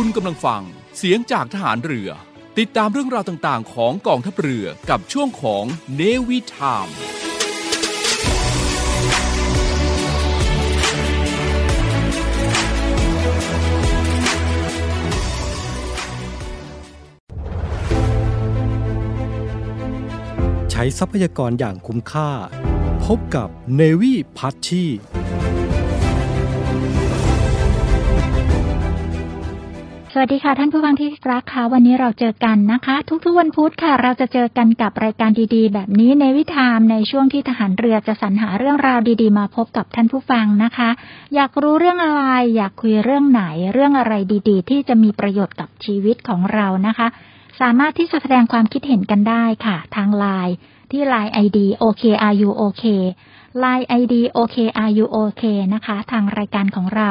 คุณกำลังฟัง เสียงจากทหารเรือ ติดตามเรื่องราวต่างๆ ของกองทัพเรือกับช่วงของเนวิทามใช้ทรัพยากรอย่างคุ้มค่า พบกับ Navy p a t c h วัสดีค่ะท่านผู้ฟังที่รักค่ะวันนี้เราเจอกันนะคะ ทุกๆวันพุธค่ะ เราจะเจอกันกับรายการดีๆ แบบนี้ในวิธามในช่วงที่ทหารเรือจะสรรหาเรื่องราวดีๆ มาพบกับท่านผู้ฟังนะคะ อยากรู้เรื่องอะไร อยากคุยเรื่องไหน เรื่องอะไรดีๆ ที่จะมีประโยชน์กับชีวิตของเรานะคะ สามารถที่จะแสดงความคิดเห็นกันได้ค่ะ ทางไลน์ที่ไลน์ ID OKRU OK ไลน์ ID OKRU OK นะคะ ทางรายการของเรา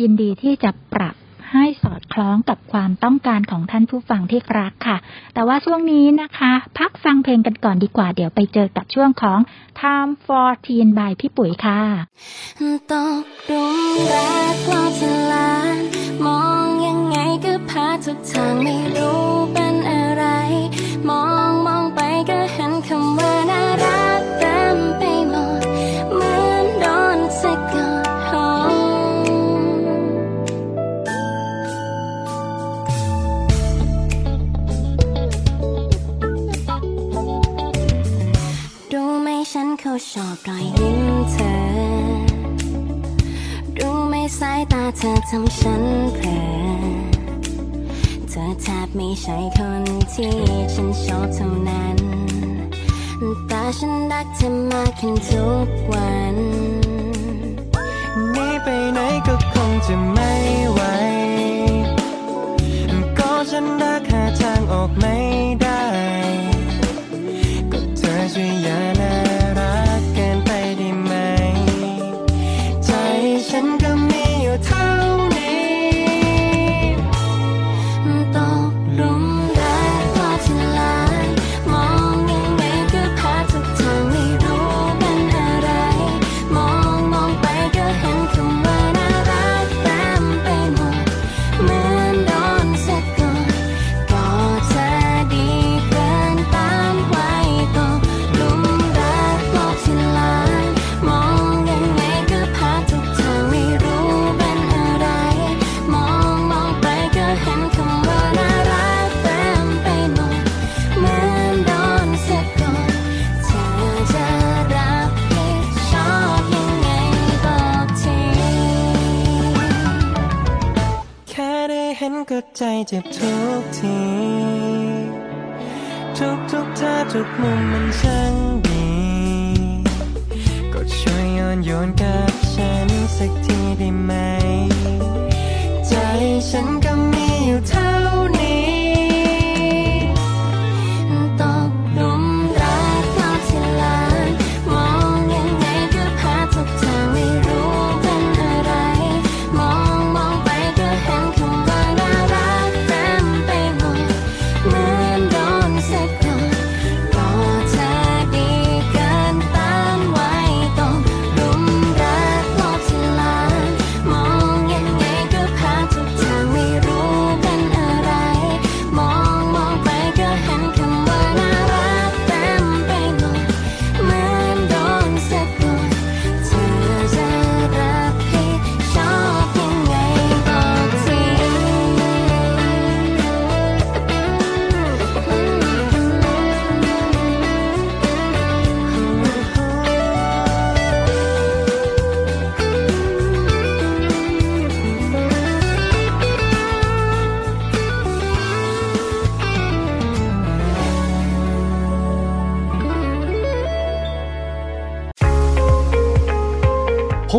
ยินดีที่จะปรับ ให้สอดคล้องกับความต้องการของท่านผู้ฟังที่รักค่ะ แต่ว่าช่วงนี้นะคะ พักฟังเพลงกันก่อนดีกว่า เดี๋ยวไปเจอกับช่วงของ Time for Teen by พี่ปุ๋ยค่ะ ตกรุมรักลอดลาดมองยังไงก็พาทุกทางไม่รู้เป็นอะไร มอง ชอบรอยยิ้มเธอ รู้ไหมสายตาเธอทำฉันเผลอเธอแทบไม่ใช่คนที่ฉันชอบเท่านั้น แต่ฉันรักเธอมากขึ้นทุกวัน นีไปไหนก็คงจะ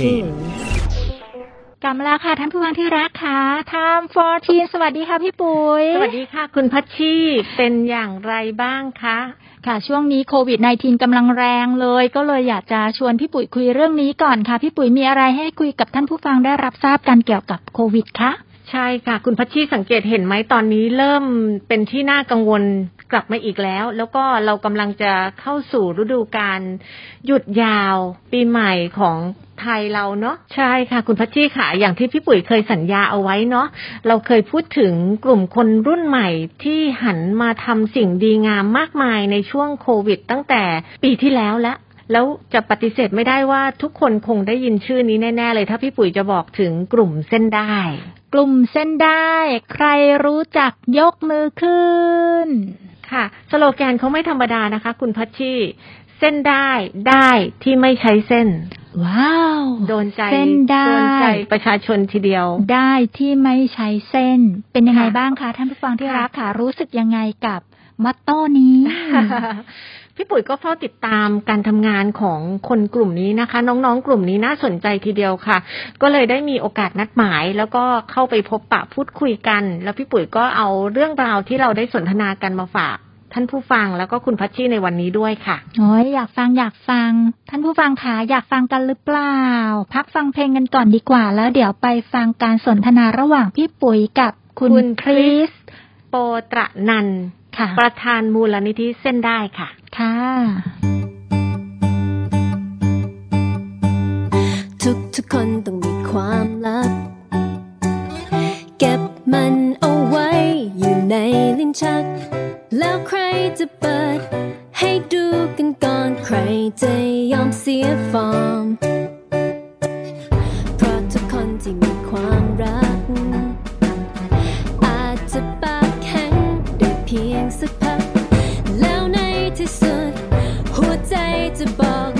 14กลับมาแล้วค่ะท่านผู้ฟังที่รักค่ะ Time for Teen สวัสดีค่ะพี่ปุ๋ย สวัสดีค่ะ คุณพัชชีเป็นอย่างไรบ้างคะค่ะ ช่วงนี้โควิด -19 กำลังแรงเลย ก็เลยอยากจะชวนพี่ปุ๋ยคุยเรื่องนี้ก่อนค่ะ พี่ปุ๋ยมีอะไรให้คุยกับท่านผู้ฟังได้รับทราบกันเกี่ยวกับโควิดคะ ใช่ค่ะ คุณพัชชีสังเกตเห็นไหมตอนนี้เริ่มเป็นที่น่ากังวลกลับมาอีกแล้ว แล้วก็เรากำลังจะเข้าสู่ฤดูการหยุดยาวปีใหม่ของไทยเราเนาะใช่ค่ะ คุณพัชชีค่ะ อย่างที่พี่ปุ๋ยเคยสัญญาเอาไว้เนาะเราเคยพูดถึงกลุ่มคนรุ่นใหม่ที่หันมาทำสิ่งดีงามมากมายในช่วงโควิด ตั้งแต่ปีที่แล้วแล้ว แล้วจะปฏิเสธไม่ได้ว่าทุกคนคงได้ยินชื่อนี้แน่ ๆ เลย ถ้าพี่ปุ๋ยจะบอกถึงกลุ่มเส้นได้ กลุ่มเส้นได้ ใครรู้จักยกมือขึ้น ค่ะ สโลแกนเขาไม่ธรรมดานะคะ คุณพัชชีเส้นได้ได้ที่ไม่ใช้เส้น ว้าว โดนใจเส้นได้โดนใจประชาชนทีเดียว ได้ที่ไม่ใช้เส้น เป็นยังไงค่ะบ้างคะท่านผู้ฟังที่ค่ะรักค่ะ รู้สึกยังไงกับมัตโต้นี้ พี่ปุ๋ยก็เฝ้าติดตามการทำงานของคนกลุ่มนี้นะคะ น้องๆ กลุ่มนี้น่าสนใจทีเดียวค่ะ ก็เลยได้มีโอกาสนัดหมาย แล้วก็เข้าไปพบปะพูดคุยกัน แล้วพี่ปุ๋ยก็เอาเรื่องราวที่เราได้สนทนากันมาฝากท่านผู้ฟังแล้วก็คุณพัชชีในวันนี้ด้วยค่ะโอ้ยอยากฟังอยากฟัง ท่านผู้ฟังคะอยากฟังกันหรือเปล่า พักฟังเพลงกันก่อนดีกว่า แล้วเดี๋ยวไปฟังการสนทนาระหว่างพี่ปุ๋ยกับคุณคุณคริส โปตระนันท์ค่ะประธานมูลนิธิเส้นได้ค่ะ ค่ะ ทุกทุกคนต้องมีความลับ เก็บมันเอาไว้อยู่ในลิ้นชัก แล้วใครจะเปิด ให้ดูกันก่อนใครจะยอมเสียฟอร์มเพราะทุกคนที่มีความรัก อาจจะปากแข็งได้เพียงสักพัก ใ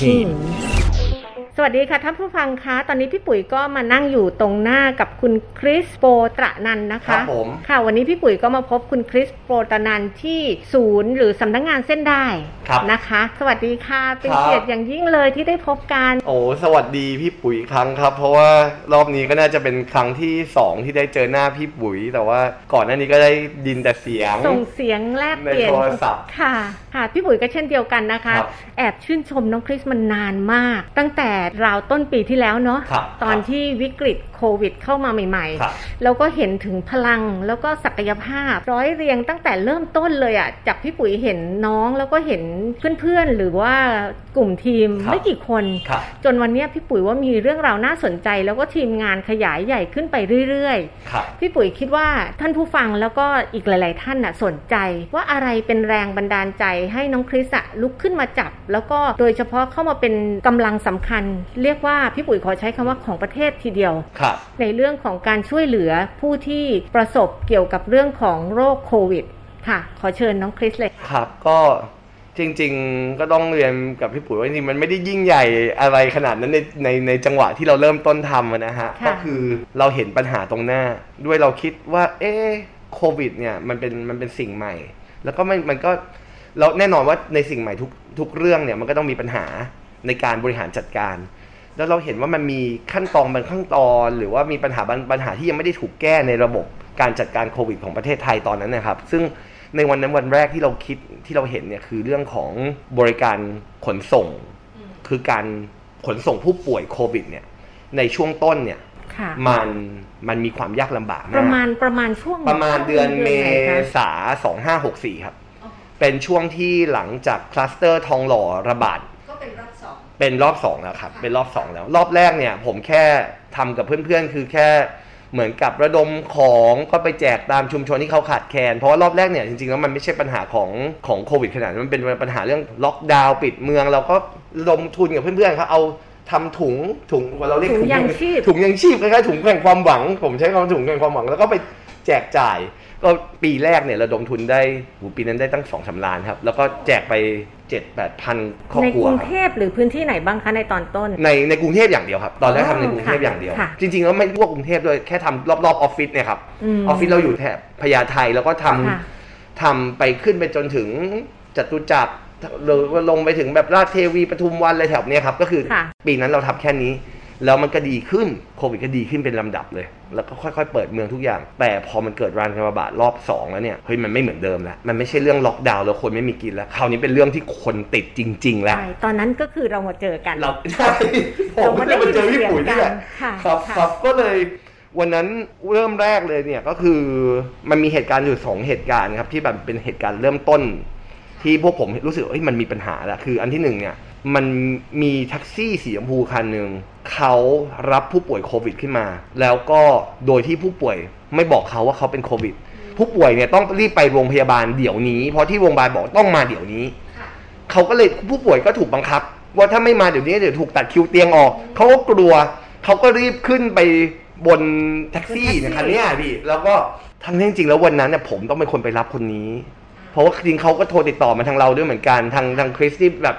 for Teens ส วัสดีค่ะท่านผู้ฟังคะตอนนี้พี่ปุ๋ยก็มานั่งอยู่ตรงหน้ากับคุณคริสโปตระนันนะคะครับผมค่ะวันนี้พี่ปุ๋ยก็มาพบคุณคริสโปตระนันที่ศูนย์หรือสำนักงงานเส้นได้ครับนะคะ สวัสดีค่ะเป็นครับเกียรติอย่างยิ่งเลยที่ได้พบกันโอ้สวัสดีพี่ปุ๋ยอีกครั้งครับ เพราะว่ารอบนี้ก็น่าจะเป็นครั้งที่สองที่ได้เจอหน้าพี่ปุ๋ย แต่ว่าก่อนหน้านี้ก็ได้ดินแต่เสียงส่งเสียงแลกเปลี่ยนในโทรศัพท์ค่ะค่ะพี่ปุ๋ยก็เช่นเดียวกันนะคะครับแอบชื่นชมน้องคริสมันนานมาก ตั้งแต่ราวต้นปีที่แล้วเนาะครับตอนที่วิกฤตโควิด เข้ามาใหม่ครับๆแล้วก็เห็นถึงพลังแล้วก็ศักยภาพ ร้อยเรียงตั้งแต่เริ่มต้นเลยอะ่ะจากพี่ปุ๋ยเห็นน้องแล้วก็เห็นเพื่อนๆหรือว่ากลุ่มทีมครับไม่กี่คนครับจนวันเนี้ยพี่ปุ๋ยว่ามีเรื่องราวน่าสนใจ แล้วก็ทีมงานขยายใหญ่ขึ้นไปเรื่อยๆครับพี่ปุ๋ยคิดว่าท่านผู้ฟังแล้วก็อีกหลาย ๆ ท่านน่ะสนใจ ว่าอะไรเป็นแรงบันดาลใจให้น้องคริสอะลุกขึ้นมาจับ แล้วก็โดยเฉพาะเข้ามาเป็นกำลังสำคัญเรียกว่าพี่ปุ๋ยขอใช้คำว่าของประเทศทีเดียวครับในเรื่องของการช่วยเหลือผู้ที่ประสบเกี่ยวกับเรื่องของโรคโควิด ค่ะ ขอเชิญน้องคริสเลยครับก็จริงๆ ก็ต้องเรียนกับพี่ปุ๋ยว่าจริงๆมันไม่ได้ยิ่งใหญ่อะไรขนาดนั้นในในในจังหวะที่เราเริ่มต้นทำอะนะฮะค่ะก็คือเราเห็นปัญหาตรงหน้า ด้วยเราคิดว่า เอ๊ะโควิดเนี่ยมันเป็นมันเป็นสิ่งใหม่ แล้วก็มันมันก็แล้วแน่นอนว่าในสิ่งใหม่ทุกทุกเรื่องเนี่ยมันก็ต้องมีปัญหา ในการบริหารจัดการ แล้วเราเห็นว่ามันมีขั้นตอนบางขั้นตอน หรือว่ามีปัญหาบางปัญหาที่ยังไม่ได้ถูกแก้ในระบบการจัดการโควิดของประเทศไทยตอนนั้นนะครับ ซึ่งในวันนั้นวันแรกที่เราคิดที่เราเห็นเนี่ยคือเรื่องของบริการขนส่ง คือการขนส่งผู้ป่วยโควิดเนี่ยในช่วงต้นเนี่ยค่ะมันมันมีความยากลำบากปมากระมาณประมาณช่วงประมาณเดือนเมไหนคะษาสองห้าหกสี่ครับ เป็นช่วงที่หลังจากคลัสเตอร์ทองหล่อระบาดก็ เป็นรอบสองเป็นรอบสองแล้วครับ เป็นรอบสองแล้ว รอบแรกเนี่ย ผมแค่ทำกับเพื่อนๆ คือแค่เหมือนกับระดมของก็ไปแจกตามชุมชนที่เขาขาดแคลน เพราะว่ารอบแรกเนี่ยจริงๆแล้วมันไม่ใช่ปัญหาของของโควิดขนาดนั้นมันเป็นปัญหาเรื่องล็อกดาวน์ปิดเมือง เราก็ระดมทุนกับเพื่อนๆเขาเอาทำถุงถุงเราเรียกถุงยางชีพถุงยังชีพคล้ายๆถุงแห่งความหวัง ผมใช้คำว่าถุงแห่งความหวัง แล้วก็ไปแจกจ่าย ก็ปีแรกเนี่ยระดมทุนได้หูปีนั้นได้ตั้งสองสามล้านครับ แล้วก็แจกไป เจ็ดแปดพันครอบในครักวรุงครับเทพหรือพื้นที่ไหนบ้างคะในตอนต้น ในในกรุงเทพอย่างเดียวครับ ตอนแรกอ๋อทำในกรุงเทพค่ะอย่างเดียว ค่ะจริงๆแล้วไม่ทั่วกรุงเทพด้วยแค่ทำรอบๆออฟฟิศเนี่ยครับอืมออฟฟิศเราอยู่แถบพญาไทแล้วก็ทำค่ะ ทำไปขึ้นไปจนถึงจตุจักรหรือว่าลงไปถึงแบบราชเทวีปทุมวันอะไรแถบเนี้ยครับก็คือค่ะ ปีนั้นเราทำแค่นี้ แล้วมันก็ดีขึ้นโควิดก็ดีขึ้นเป็นลำดับเลย แล้วก็ค่อยๆ เปิดเมืองทุกอย่าง แต่พอมันเกิดรานการระบาดรอบสองแล้วเนี่ยเฮ้ยมันไม่เหมือนเดิมแล้ว มันไม่ใช่เรื่องล็อกดาวน์แล้วคนไม่มีกินแล้วคราวนี้เป็นเรื่องที่คนติดจริง ๆ แล้วใช่ตอนนั้นก็คือเรามาเจอกันเราใช่ผมก็ได้มาเจอพี่ปุ๋ยนี่แหละค่ะครับค่ะครับก็เลยวันนั้นเริ่มแรกเลยเนี่ยก็คือมันมีเหตุการณ์อยู่สองเหตุการณ์ครับที่แบบเป็นเหตุการณ์เริ่มต้น ที่พวกผมรู้สึกว่าเอ้ยมันมีปัญหาแล้วคืออันที่หนึ่งเนี่ย มันมีแท็กซี่สีชมพูคันหนึ่งเขารับผู้ป่วยโควิดขึ้นมา แล้วก็โดยที่ผู้ป่วยไม่บอกเขาว่าเขาเป็นโควิด ผู้ป่วยเนี่ยต้องรีบไปโรงพยาบาลเดี๋ยวนี้ เพราะที่โรงพยาบาลบอกต้องมาเดี๋ยวนี้ เขาก็เลยผู้ป่วยก็ถูกบังคับ ว่าถ้าไม่มาเดี๋ยวนี้เดี๋ยวถูกตัดคิวเตียงออก เขาก็กลัว เขาก็รีบขึ้นไปบนแท็กซี่เนยคันเนี้ยพี่ แล้วก็ทั้งที่จริงๆแล้ววันนั้นเนี่ยผมต้องเป็นคนไปรับคนนี้ เพราะว่าจริงๆเขาก็โทรติดต่อมาทางเราด้วยเหมือนกัน ทางทางคริสที่แบบ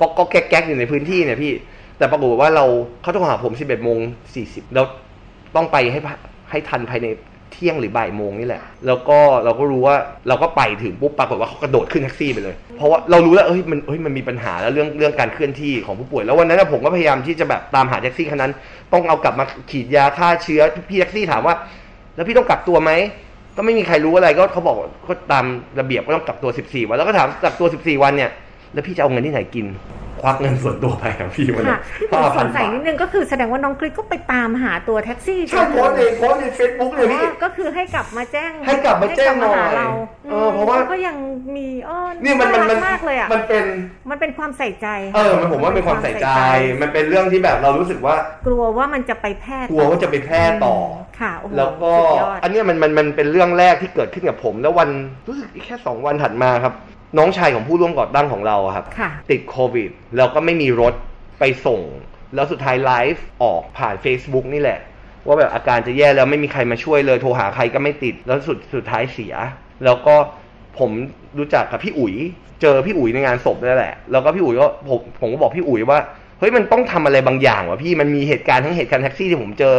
ก็ก็แก๊กๆอยู่ในพื้นที่เนี่ยพี่ แต่ปรากฏว่าเราเขาโทรหาผม11โมง40แล้วต้องไปให้พะให้ทันภายในเที่ยงหรือบ่ายโมงนี่แหละ แล้วก็เราก็รู้ว่าเราก็ไปถึงปุ๊บปรากฏว่าเขากระโดดขึ้นแท็กซี่ไปเลย เพราะว่าเรารู้แล้วเอ้ยมันเอ้ยมันมีปัญหาแล้วเรื่องเรื่องการเคลื่อนที่ของผู้ป่วย แล้ววันนั้นผมก็พยายามที่จะแบบตามหาแท็กซี่คันนั้น ต้องเอากลับมาฉีดยาฆ่าเชื้อพี่แท็กซี่ถามว่า แล้วพี่ต้องกักตัวไหมก็ไม่มีใครรู้อะไรก็เขาบอกว่าก็ตามระเบียบก็ต้องกักตัว 14 วันแล้วก็ถามกักตัว 14 วันเนี่ย แล้วพี่จะเอาเงินที่ไหนกิน ควักเงินส่วนตัวไปครับพี่วันนั้ค่ะ พี่ปุ๋ยสงสัยนิดนึงก็คือแสดงว่าน้องคริสก็ไปตามหาตัวแท็กซี่ใช่โพสต์ในโพสต์ในเฟซบุ๊กเลยพี่อ๋อก็คือให้กลับมาแจ้ง ให้กลับมาแจ้งหน่อยให้กลับมาหาเราเออเพราะว่าแล้วก็ยังมีอ้อนนี่มันมันมันมากเลยอะมันเป็นมันเป็นความใส่ใจ เออมันผมว่าเป็นความใส่ใจ มันเป็นเรื่องที่แบบเรารู้สึกว่า กลัวว่ามันจะไปแพร่กลัวว่าจะไปแพร่ต่อค่ะโอ้โหแล้วก็สุดยอดอันเนี้ยมันมันมันเป็นเรื่องแรกที่เกิดขึ้นกับผม แล้ววันรู้สึกแค่สองวันถัดมาครับ น้องชายของผู้ร่วมก่อตั้งของเราอะครับค่ะติดโควิด แล้วก็ไม่มีรถไปส่ง แล้วสุดท้ายไลฟ์ออกผ่าน Facebook นี่แหละ ว่าแบบอาการจะแย่แล้วไม่มีใครมาช่วยเลย โทรหาใครก็ไม่ติด แล้วสุดสุดท้ายเสีย แล้วก็ผมรู้จักกับพี่อุ๋ย เจอพี่อุ๋ยในงานศพนั่นแหละ แล้วก็พี่อุ๋ยก็ผมผมก็บอกพี่อุ๋ยว่าเฮ้ยมันต้องทำอะไรบางอย่างว่ะพี่มันมีเหตุการณ์ทั้งเหตุการณ์แท็กซี่ที่ผมเจอ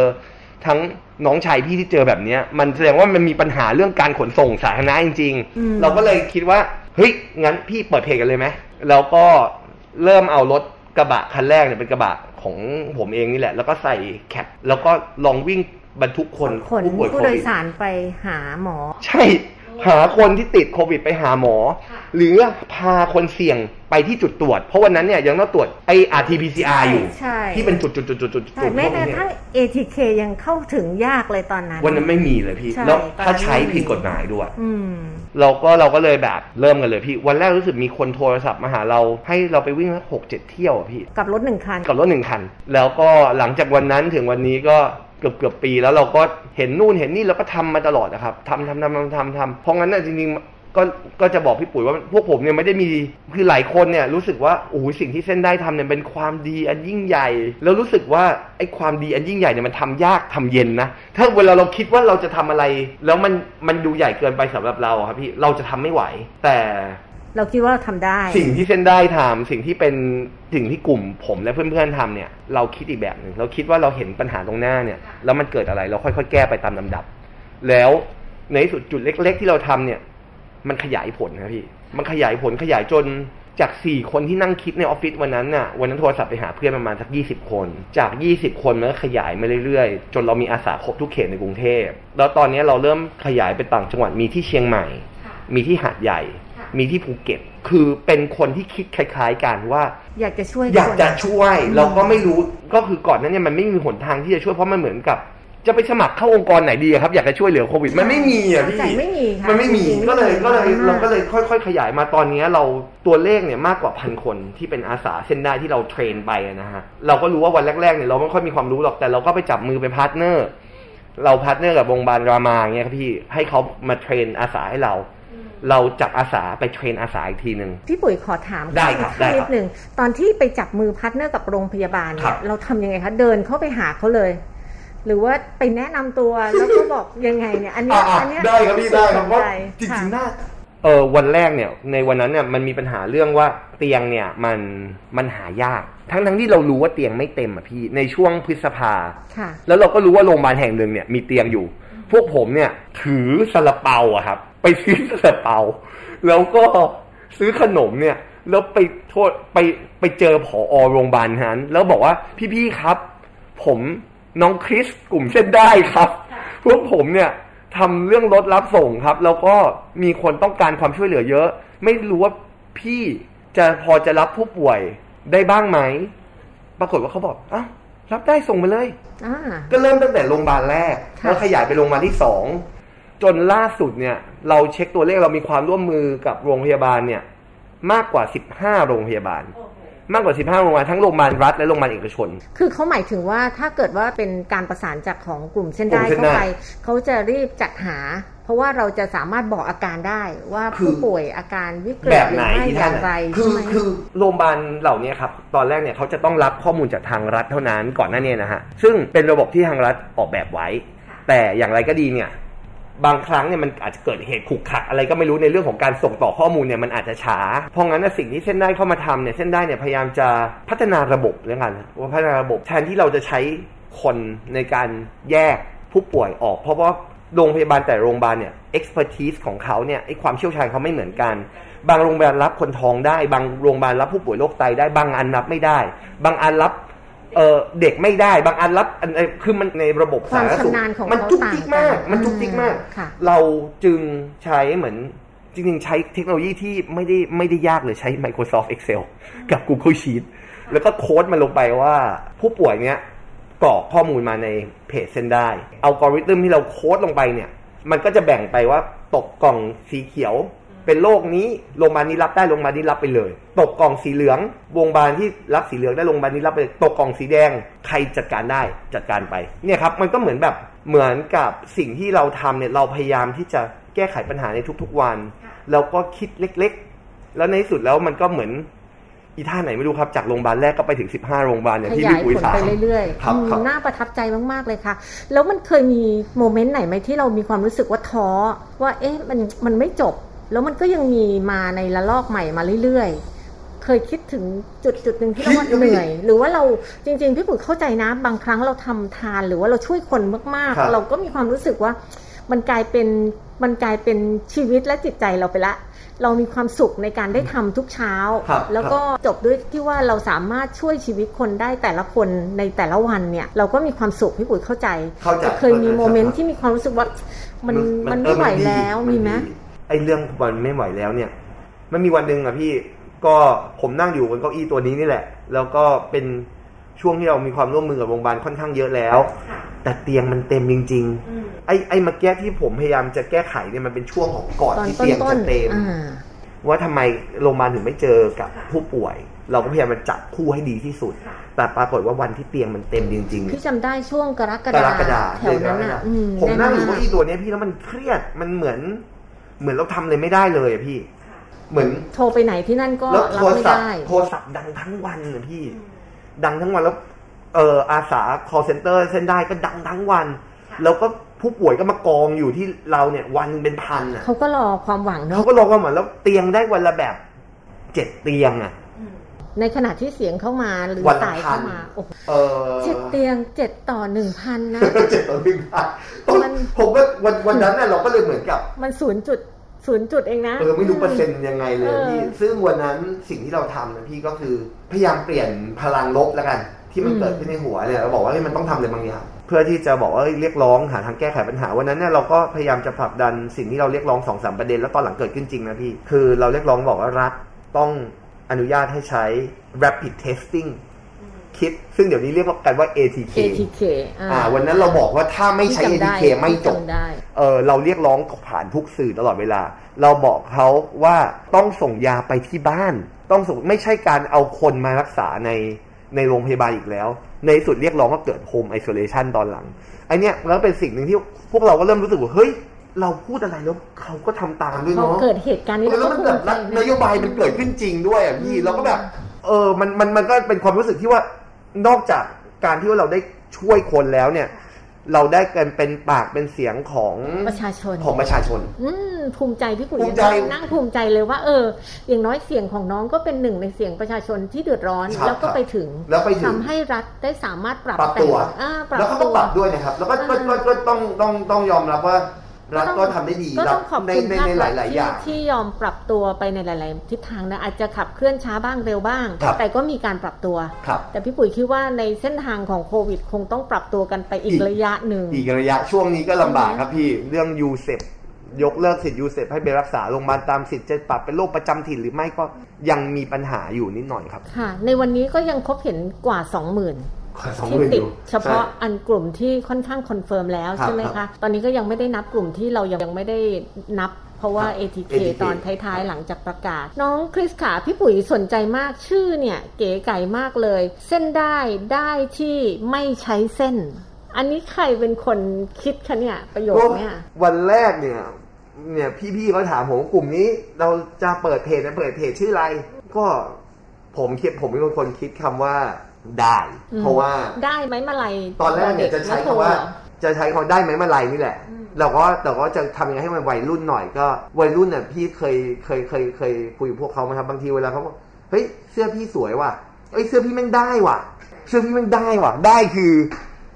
ทั้งน้องชายพี่ที่เจอแบบเนี้ย มันแสดงว่ามันมีปัญหาเรื่องการขนส่งสาธารณะจริงอืมๆเราก็เลยคิดว่า เฮ้ยงั้นพี่เปิดเพจกันเลยไหมแล้วก็เริ่มเอารถกระบะคันแรกเนี่ยเป็นกระบะของผมเองนี่แหละ แล้วก็ใส่แคปแล้วก็ลองวิ่งบรรทุกคนขนผู้ป่วยผู้โคโดยวิดสารไปหาหมอ ใช่หาคนที่ติดโควิดไปหาหมอ หรือพาคนเสี่ยงไปที่จุดตรวจ เพราะวันนั้นเนี่ยยังต้องตรวจไอ RT-PCR อยู่ใช่ที่เป็นจุดจุดจุดจุดจุดใช่จุดแม้พวกแต่นี้ทั้ง ATK ยังเข้าถึงยากเลยตอนนั้น วันนั้นไม่มีเลยพี่ใช่แล้วตอนนั้นถ้าใช้ไม่มีผิดกฎหมายด้วยอืม เราก็เราก็เลยแบบเริ่มกันเลยพี่ วันแรกรู้สึกมีคนโทรศัพท์มาหาเรา ให้เราไปวิ่งหกเจ็ดเที่ยวอะพี่ กับรถหนึ่งคัน กับรถหนึ่งคัน แล้วก็หลังจากวันนั้นถึงวันนี้ก็เกือบเกือบปีแล้วเราก็เห็นนู่นเห็นนี่เราก็ทำมาตลอดนะครับทำทำทำทำทำทำเพราะงั้นน่ะจริงๆ ก็ก็จะบอกพี่ปุ๋ยว่าพวกผมเนี่ยไม่ได้มีคือหลายคนเนี่ยรู้สึกว่าโอ้โหสิ่งที่เส้นได้ทำเนี่ยเป็นความดีอันยิ่งใหญ่ แล้วรู้สึกว่าไอ้ความดีอันยิ่งใหญ่เนี่ยมันทำยากทำเย็นนะถ้าเวลาเราคิดว่าเราจะทำอะไร แล้วมันมันดูใหญ่เกินไปสำหรับเราอะครับพี่เราจะทำไม่ไหว แต่เราคิดว่าเราทำได้ สิ่งที่เส้นได้ทำสิ่งที่เป็นสิ่งที่กลุ่มผมและเพื่อนๆทำเนี่ย เราคิดอีกแบบหนึ่งเราคิดว่าเราเห็นปัญหาตรงหน้าเนี่ย แล้วมันเกิดอะไรเราค่อยๆ แก้ไปตามลำดับ แล้วในที่สุดจุดเล็ก ๆ ที่เราทำเนี่ย มันขยายผลนะพี่ มันขยายผลขยายจนจากสี่คนที่นั่งคิดในออฟฟิศวันนั้นน่ะ วันนั้นโทรศัพท์ไปหาเพื่อนประมาณสักยี่สิบคน จากยี่สิบคนมันก็ขยายมาเรื่อยๆ จนเรามีอาสาครบทุกเขตในกรุงเทพ แล้วตอนนี้เราเริ่มขยายไปต่างจังหวัด มีที่เชียงใหม่ มีที่หาดใหญ่ มีที่ภูเก็ต คือเป็นคนที่คิดคล้าย ๆ กันว่า อยากจะช่วย อยากคนจะช่วย เราก็ไม่รู้ ก็คือก่อนนั้นเนี่ยมันไม่มีหนทางที่จะช่วยเพราะมันเหมือนกับ จะไปสมัครเข้าองค์กรไหนดีอะครับ อยากจะช่วยเหลือโควิด มันไม่มีอะพี่ใช่ไม่มีค่ะมันไม่มีจริงๆก็เลยก็เลยไม่มีเราก็เลยค่อย ๆ ขยายมาตอนนี้เราตัวเลขเนี่ยมากกว่าพันคนที่เป็นอาสาเส้นด้ายที่เรา train ไปอะนะฮะเราก็รู้ว่าวันแรกๆเนี่ยเราไม่ค่อยมีความรู้หรอกแต่เราก็ไปจับมือเป็น partnerเรา partner กับโรงพยาบาลรามาเงี้ยครับพี่ให้เขามา train อาสาให้เราเราจับอาสาไป train อาสาอีกทีหนึ่งพี่ปุ๋ยขอถามได้ครับได้ครับนิดหนึ่งตอนที่ไปจับมือ partner กับโรงพยาบาลครัเนี่บ เราทำยังไงคะเดินเข้าไปหาเขาเลย หรือว่าไปแนะนำตัวแล้วก็บอกยังไงเนี่ย อันเนี้ยอะอันเนี้ยได้ครับพี่ได้ครับ เพราะสนใจจริงๆค่ะ น่าเออวันแรกเนี่ยในวันนั้นเนี่ยมันมีปัญหาเรื่องว่าเตียงเนี่ยมันมันหายาก ทั้งทั้งที่เรารู้ว่าเตียงไม่เต็มอะพี่ในช่วงพฤษภาค่ะแล้วเราก็รู้ว่าโรงพยาบาลแห่งหนึ่งเนี่ยมีเตียงอยู่ พวกผมเนี่ยถือซาลาเปาอะครับ ไปซื้อซาลาเปา แล้วก็ซื้อขนมเนี่ยแล้วไปโทษไปไปเจอผอโรงพยาบาลนั้น แล้วบอกว่าพี่ๆครับ ผม น้องคริสกลุ่มเส้นได้ครับ พวกผมเนี่ยทำเรื่องรถรับส่งครับ แล้วก็มีคนต้องการความช่วยเหลือเยอะ ไม่รู้ว่าพี่จะพอจะรับผู้ป่วยได้บ้างไหม ปรากฏว่าเขาบอกอ้าวรับได้ส่งมาเลยอ่าก็เริ่มตั้งแต่โรงพยาบาลแรกค่ะแล้วขยายไปโรงพยาบาลที่สองจนล่าสุดเนี่ย เราเช็คตัวเลขเรามีความร่วมมือกับโรงพยาบาลเนี่ย มากกว่า15โรงพยาบาล มากกว่า 15โรงพยาบาลทั้งโรงพยาบาลรัฐและโรงพยาบาลเอกชน คือเขาหมายถึงว่าถ้าเกิดว่าเป็นการประสานจากของกลุ่มเส้นได้กลุ่มเส้นเข้าได้ไปเขาจะรีบจัดหา เพราะว่าเราจะสามารถบอกอาการได้ว่าคือผู้ป่วยอาการวิกฤตแบบหรืไหนอไม่ที่อท่าย่านงไรคืใช่อไหมคือโรงพยาบาลเหล่านี้ครับตอนแรกเนี่ยเขาจะต้องรับข้อมูลจากทางรัฐเท่านั้นก่อนหน้านี้นะฮะซึ่งเป็นระบบที่ทางรัฐออกแบบไว้ แต่อย่างไรก็ดีเนี่ย บางครั้งเนี่ยมันอาจจะเกิดเหตุขุกขักอะไรก็ไม่รู้ในเรื่องของการส่งต่อข้อมูลเนี่ยมันอาจจะช้า เพราะงั้นสิ่งที่เส้นได้เข้ามาทำเนี่ยเส้นได้เนี่ยพยายามจะพัฒนาระบบเรื่องกันว่าพัฒนาระบบแทนที่เราจะใช้คนในการแยกผู้ป่วยออก เพราะว่าโรงพยาบาลแต่โรงพยาบาลเนี่ย expertise ของเขาเนี่ยไอความเชี่ยวชาญเขาไม่เหมือนกัน บางโรงพยาบาลรับคนท้องได้ บางโรงพยาบาลรับผู้ป่วยโรคไตได้ บางอันรับไม่ได้ บางอันรับ เออเด็กไม่ได้บางอันรับอันเอ่อคือมันในระบบความสธรณสุขชำนาญของมันเขาจุกต่างจิกกัมากนมันจุกจิกมากค่ะเราจึงใช้เหมือนจริงๆ ใช้เทคโนโลยีที่ไม่ได้ไม่ได้ยากเลยใช้ Microsoft Excel กับ Google Sheet แล้วก็โค้ดมันลงไปว่าผู้ป่วยเนี้ยกรอกข้อมูลมาในเพจเส้นได้อัลกอริทึมที่เราโค้ดลงไปเนี่ย มันก็จะแบ่งไปว่าตกกล่องสีเขียว เป็นโรคนี้โรงพยาบาลนี้รับได้โรงพยาบาลนี้รับไปเลย ตกกล่องสีเหลืองโรงพยาบาลที่รับสีเหลืองได้โรงพยาบาลนี้รับไปเลยตกกล่องสีแดงใครจัดการได้จัดการไปเนี่ยครับมันก็เหมือนแบบเหมือนกับสิ่งที่เราทำเนี่ยเราพยายามที่จะแก้ไขปัญหาในทุกๆวันแล้วก็คิดเล็กๆ แล้วในที่สุดแล้วมันก็เหมือนอีท่าไหนไม่รู้ครับ จากโรงพยาบาลแรกก็ไปถึง 15 โรงพยาบาลอย่างขที่ยาพี่ยปุ๋ยผลถามไปเรื่อยครับอืมครับน่าประทับใจมากๆเลยค่ะ แล้วมันเคยมีโมเมนต์ไหนไหมที่เรามีความรู้สึกว่าท้อว่าเอ๊ะมันมันไม่จบ แล้วมันก็ยังมีมาในระลอกใหม่มาเรื่อยๆ เคยคิดถึงจุดจุดหนึ่งที่เราว่าเหนื่อย หรือว่าเราจริง ๆ พี่ปุ๋ยเข้าใจนะ บางครั้งเราทำทานหรือว่าเราช่วยคนมากครับๆเราก็มีความรู้สึกว่า มันกลายเป็นมันกลายเป็นชีวิตและจิตใจเราไปละเรามีความสุขในการได้ทำทุกเช้าครับแล้วก็จบด้วยที่ว่าเราสามารถช่วยชีวิตคนได้แต่ละคนในแต่ละวันเนี่ย เราก็มีความสุขพี่ปุ๋ยเข้าใจเข้าใจแต่เคยมีโมเมนต์ที่มีความรู้สึกว่ามันมันไม่ไหวแล้วมีไหมไอ้เรื่องมันไม่ไหวแล้วเนี่ย มันมีวันหนึ่งอะพี่ก็ผมนั่งอยู่บนเก้าอี้ตัวนี้นี่แหละ แล้วก็เป็นช่วงที่เรามีความร่วมมือกับโรงพยาบาลค่อนข้างเยอะแล้ว แต่เตียงมันเต็มจริง ๆ ไอ้ไอ้เมื่อกี้ที่ผมพยายามจะแก้ไขเนี่ยมันเป็นช่วงของก่อนตอนที่ต้นเตียงต้จะนเต็มอ่าว่าทำไมโรงพยาบาลถึงไม่เจอกับผู้ป่วย เราก็พยายามมาจับคู่ให้ดีที่สุด แต่ปรากฏว่าวันที่เตียงมันเต็มจริงๆพี่จำได้ช่วงกรกกฎารกฎาแถวนั้นอะอืผมนั่งอยู่แเก้าอี้ตัวเนี้ยพี่แล้วมันเครียดมันเหมือน เหมือนเราทำอะไรไม่ได้เลยอะพี่ เหมือนโทรไปไหนที่นั่นก็แล้วรัโทบรไม่ศัพท์ได้โทรศัพท์ดังทั้งวันอะพี่ ดังทั้งวันแล้วเอออาสา call center เส้นได้ก็ดังทั้งวัน แล้วก็ผู้ป่วยก็มากองอยู่ที่เราเนี่ยวันหนึงเป็นพันอะเขาก็รอความหวังเนาะเขาก็รอกันเหมือนแล้วเตียงได้วันละแบบเจ็ดเตียงอะในขณะที่เสียงเข้ามาหรือวันละสายเข้ามาพันโอ้โหเออเจ็ดเตียงเจ็ดต่อหนึ่งพันนะเจ็ดต่อหนึ่งพันต้องมันผมว่าวันวันนั้นน่ะเราก็เลยเหมือนกับ มันศูนย์จุด ศูนย์จุดเองนะเออไม่รู้เปอร์เซ็นต์ยังไงเลยเออพี่ซึ่งวันนั้นสิ่งที่เราทำนะพี่ก็คือพยายามเปลี่ยนพลังลบแล้วกัน ที่มันเกิดขึ้นในหัวเนี่ยเราบอกว่าเฮ้ยมันต้องทำอะไรบางอย่างเพื่อที่จะบอกว่าเฮ้ยเรียกร้องหาทางแก้ไขปัญหาวันนั้นเนี่ยเราก็พยายามจะผลักดันสิ่งที่เราเรียกร้องสองสามประเด็นแล้วตอนหลังเกิดขึ้นจริงนะพี่คือเราเรียกร้องบอกว่ารัฐต้องอนุญาตให้ใช้ rapid testing คิด ซึ่งเดี๋ยวนี้เรียกกันว่า ATK ATK อ่าอ่าวันนั้นเราบอกว่าถ้าไม่ใช้พี่จำได้ ATK ไม่จบพี่จำได้เออเราเรียกร้องผ่านทุกสื่อตลอดเวลา เราบอกเขาว่าต้องส่งยาไปที่บ้าน ต้องส่งไม่ใช่การเอาคนมารักษาในในโรงพยาบาลอีกแล้ว ในสุดเรียกร้องก็เกิดโฮมไอโซเลชันตอนหลังไอเนี้ยแล้วเป็นสิ่งหนึ่งที่พวกเราก็เริ่มรู้สึกว่าเฮ้ยเราพูดอะไรแล้วเขาก็ทำตามด้วยพอเนาะเกิดเหตุการณ์นี้แล้วเรามันก็แบบภูมิใจะนโยบายมันเกิดขึ้นจริงด้วยอะพี่เราก็แบบ เออมันมันมันก็เป็นความรู้สึกที่ว่า นอกจากการที่ว่าเราได้ช่วยคนแล้วเนี่ย เราได้กันเป็นปากเป็นเสียงของประชาชนของประชาชน อืมภูมิใจพี่ปุ๋ยภูมิใจนั่งภูมิใจเลยว่า เออ อย่างน้อยเสียงของน้องก็เป็นหนึ่งในเสียงประชาชนที่เดือดร้อนครับแล้วก็ไปถึงแล้วไปถึงทำให้รัฐได้สามารถปรับปรับตัวแต่งอ่าปรับแล้วเขาก็ตัวปรับด้วยนะครับ แล้วก็ก็ก็ก็ต้องต้องต้องยอมรับว่า รัฐก็ทำได้ดีก็ต้องขอบในคุณในภาคในหรัฐลายๆที่อย่างที่ยอมปรับตัวไปในหลาย ๆ ทิศทางนะอาจจะขับเคลื่อนช้าบ้างเร็วบ้างครับแต่ก็มีการปรับตัวครับแต่พี่ปุ๋ยคิดว่าในเส้นทางของโควิด คงต้องปรับตัวกันไปอีอีกกระยะหนึ่งออีกระยะช่วงนี้ก็ลำบากครับพี่เรื่อง UCEP ยกเลิกสิทธิ์ UCEP ให้ไปรักษาโรงพยาบาลตามสิทธิ์จะปรับเป็นโรคประจำถิ่นหรือไม่ก็ยังมีปัญหาอยู่นิดหน่อยครับ ค่ะ ในวันนี้ก็ยังพบเห็นกว่า 20,000 สองหมื่นที่ติดอยู่เฉพาะใช่อันกลุ่มที่ค่อนข้าง confirm แล้วครับใช่ไหมครัคะบตอนนี้ก็ยังไม่ได้นับกลุ่มที่เรายังยังไม่ได้นับเพราะว่าครับ ATK ATK ตอนท้ายๆ หลังจากประกาศ น้องคริสขาพี่ปุ๋ยสนใจมากชื่อเนี่ย เก๋ไก๋มากเลย เส้นได้ได้ที่ไม่ใช้เส้น อันนี้ใครเป็นคนคิดคะเนี่ยประโยคเนี่ยวันแรกเนี่ยเนี่ยพี่ๆเขาถามผมว่ากลุ่มนี้ เราจะเปิดเพจนะเปิดเพจชื่ออะไร ก็ผมคิดผมเป็นคนคิดคำว่า ได้อืมเพราะว่าได้ไหมมาลัยตอนแรกเนี่ยจะใช้คำว่า จะใช้คำได้ไหมมาลัยนี่แหละเราก็แต่ก็จะทำยังไงให้มันวัยรุ่นหน่อยก็วัยรุ่นเนี่ยพี่เคยเคยเคยเคยคุยกับพวกเขาไหมครับบางทีเวลาเขาบอกเฮ้ยเสื้อพี่สวยว่ะเอ้ยเสื้อพี่แม่งได้ว่ะ เสื้อพี่แม่งได้ว่ะ ได้คือ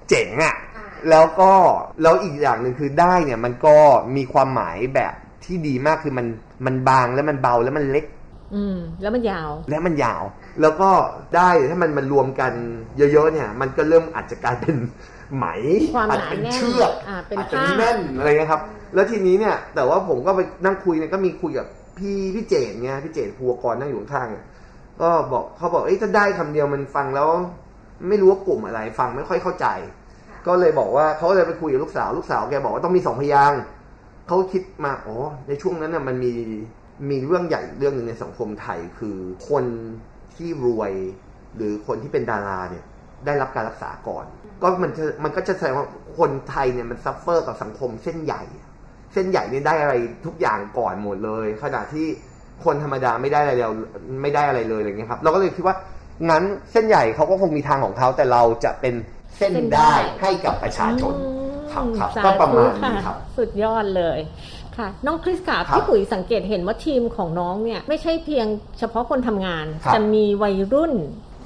เจ๋งอะแล้วก็แล้วอีกอย่างหนึ่งคือได้เนี่ยมันก็มีความหมายแบบที่ดีมากคือมันมันบางแล้วมันเบาแล้วมันเล็ก อืมแล้วมันยาว และมันยาว แล้วก็ได้ถ้ามันมันรวมกันเยอะๆเนี่ย มันก็เริ่มอาจจะกลายเป็นไหมความอาจหนาจะเป็นแน่นเชือกอ่าเป็นอาจจะผ้าแน่นอะไรเงี้ยครับ แล้วทีนี้เนี่ย แต่ว่าผมก็ไปนั่งคุยเนี่ยก็มีคุยกับพี่พี่เจดไงพี่เจดภูวกรนั่งอยู่ข้างๆเนี่ยก็บอกเขาบอกเอ้ยถ้าได้คำเดียวมันฟังแล้ว ไม่รู้ว่ากลุ่มอะไร ฟังไม่ค่อยเข้าใจ ก็เลยบอกว่าเขาเลยไปคุยกับลูกสาว ลูกสาวแกบอกว่าต้องมีสองพยางค์เขาคิดมาอ๋อในช่วงนั้นน่ะมันมี มีเรื่องใหญ่เรื่องหนึ่งในสังคมไทยคือคนที่รวยหรือคนที่เป็นดาราเนี่ยได้รับการรักษาก่อน ก็มันจะมันก็จะแสดงว่าคนไทยเนี่ยมันซัฟเฟอร์กับสังคมเส้นใหญ่ เส้นใหญ่เนี่ยได้อะไรทุกอย่างก่อนหมดเลย ขณะที่คนธรรมดาไม่ได้อะไรเลยไม่ได้อะไรเลยอะไรเงี้ยครับ เราก็เลยคิดว่างั้นเส้นใหญ่เขาก็คงมีทางของเขาแต่เราจะเป็นเส้นได้ให้กับประชาชนครับครับสาธุก็ประมาณนี้ค่ะครับ สุดยอดเลย ค่ะน้องคริสค่ะครับพี่ปุ๋ยสังเกตเห็นว่าทีมของน้องเนี่ยไม่ใช่เพียงเฉพาะคนทำงานครับจะมีวัยรุ่น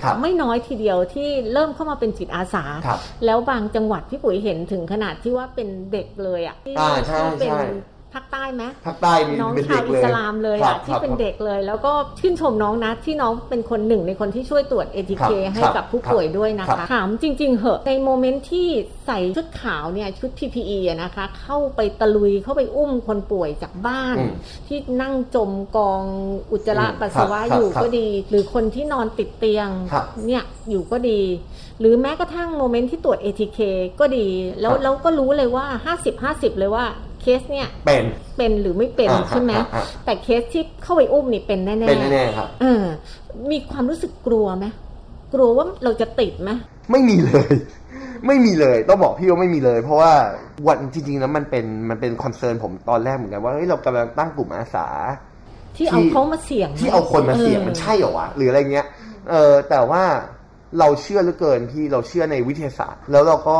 ครับไม่น้อยทีเดียวที่เริ่มเข้ามาเป็นจิตอาสาครับแล้วบางจังหวัดพี่ปุ๋ยเห็นถึงขนาดที่ว่าเป็นเด็กเลยอะที่อ่าใช่ที่เป็นใช่ ภาคใต้ไหมภาคใต้มีน้องเป็นชาเด็วกอิเลยสลามเลยครัอะบที่ครับเป็นเด็กเลย แล้วก็ชื่นชมน้องนะที่น้องเป็นคนหนึ่งในคนที่ช่วยตรวจ ATK ครับให้ครับกับผู้ป่วยด้วยนะครัคะบถามจริง ๆเหอะในโมเมนต์ที่ใส่ชุดขาวเนี่ยชุด PPE อะนะคะ เข้าไปตะลุยเข้าไปอุ้มคนป่วยจากบ้านอืมที่นั่งจมกองอุจจาระอืมปัสสาวะครับอยู่ครับก็ดี หรือคนที่นอนติดเตียงครับเนี่ยอยู่ก็ดี หรือแม้กระทั่ง moment ที่ตรวจ ATK ก็ดี แล้วครับแล้วก็รู้เลยว่า 50-50 เลยว่าเคสเนี่ยเป็นเป็นหรือไม่เป็นอ่าใช่ไหมอ่าอ่าแต่เคสที่เข้าไปอุ้มนี่เป็นแน่ๆเป็นแน่ๆครับเออมีความรู้สึกกลัวไหมกลัวว่าเราจะติดไหมไม่มีเลยไม่มีเลยต้องบอกพี่ว่าไม่มีเลย เพราะว่าวันจริงๆแล้วมันเป็นมันเป็นคอนเซิร์นผมตอนแรกเหมือนกันว่าเฮ้ยเรากำลังตั้งกลุ่มอาสา ที่เอาเขามาเสี่ยงที่เอาคนมาเสี่ยงออมันใช่เหรอวะหรืออะไรเงี้ยเออแต่ว่า เราเชื่อเหลือเกินพี่เราเชื่อในวิทยาศาสตร์ แล้วเราก็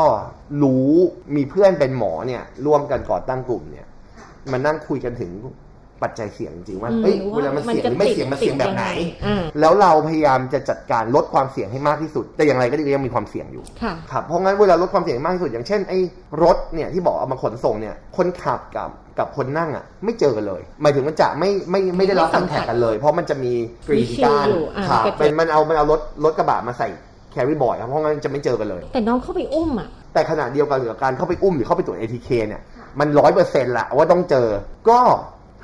รู้มีเพื่อนเป็นหมอเนี่ยร่วมกันก่อตั้งกลุ่มเนี่ยมานั่งคุยกันถึง ปัจจัยเสี่ยงจริงๆว่าอืมเอ้ยว่าเวลามันเสี่ยงหรือไม่เสี่ยงมันเสี่ยงแบบไหนติดยังไงอ่าแล้วเราพยายามจะจัดการลดความเสี่ยงให้มากที่สุด แต่อย่างไรก็ดีก็ยังมีความเสี่ยงอยู่ค่ะครับเพราะงั้นเวลาลดความเสี่ยงมากที่สุด อย่างเช่นไอ้รถเนี่ยที่บอกเอามาขนส่งเนี่ยคนขับกับกับคนนั่งอะไม่เจอกันเลย หมายถึงมันจะไม่ไม่ไม่ได้รับคอนแทคกันเลย เพราะมันจะมีกรีมีนชิลการอยู่อ่าครับกระจกเป็นมันเอามันเอารถรถกระบะมาใส่แคริบอร์ดครับเพราะงั้นจะไม่เจอกันเลย แต่น้องเข้าไปอุ้มอะแต่ขณะเดียวกันกับการเข้าไปอุ้มหรือเข้าไปตรวจ ATK เนี่ยมันร้อยเปอร์เซ็นต์ละว่าต้องเจอ ก็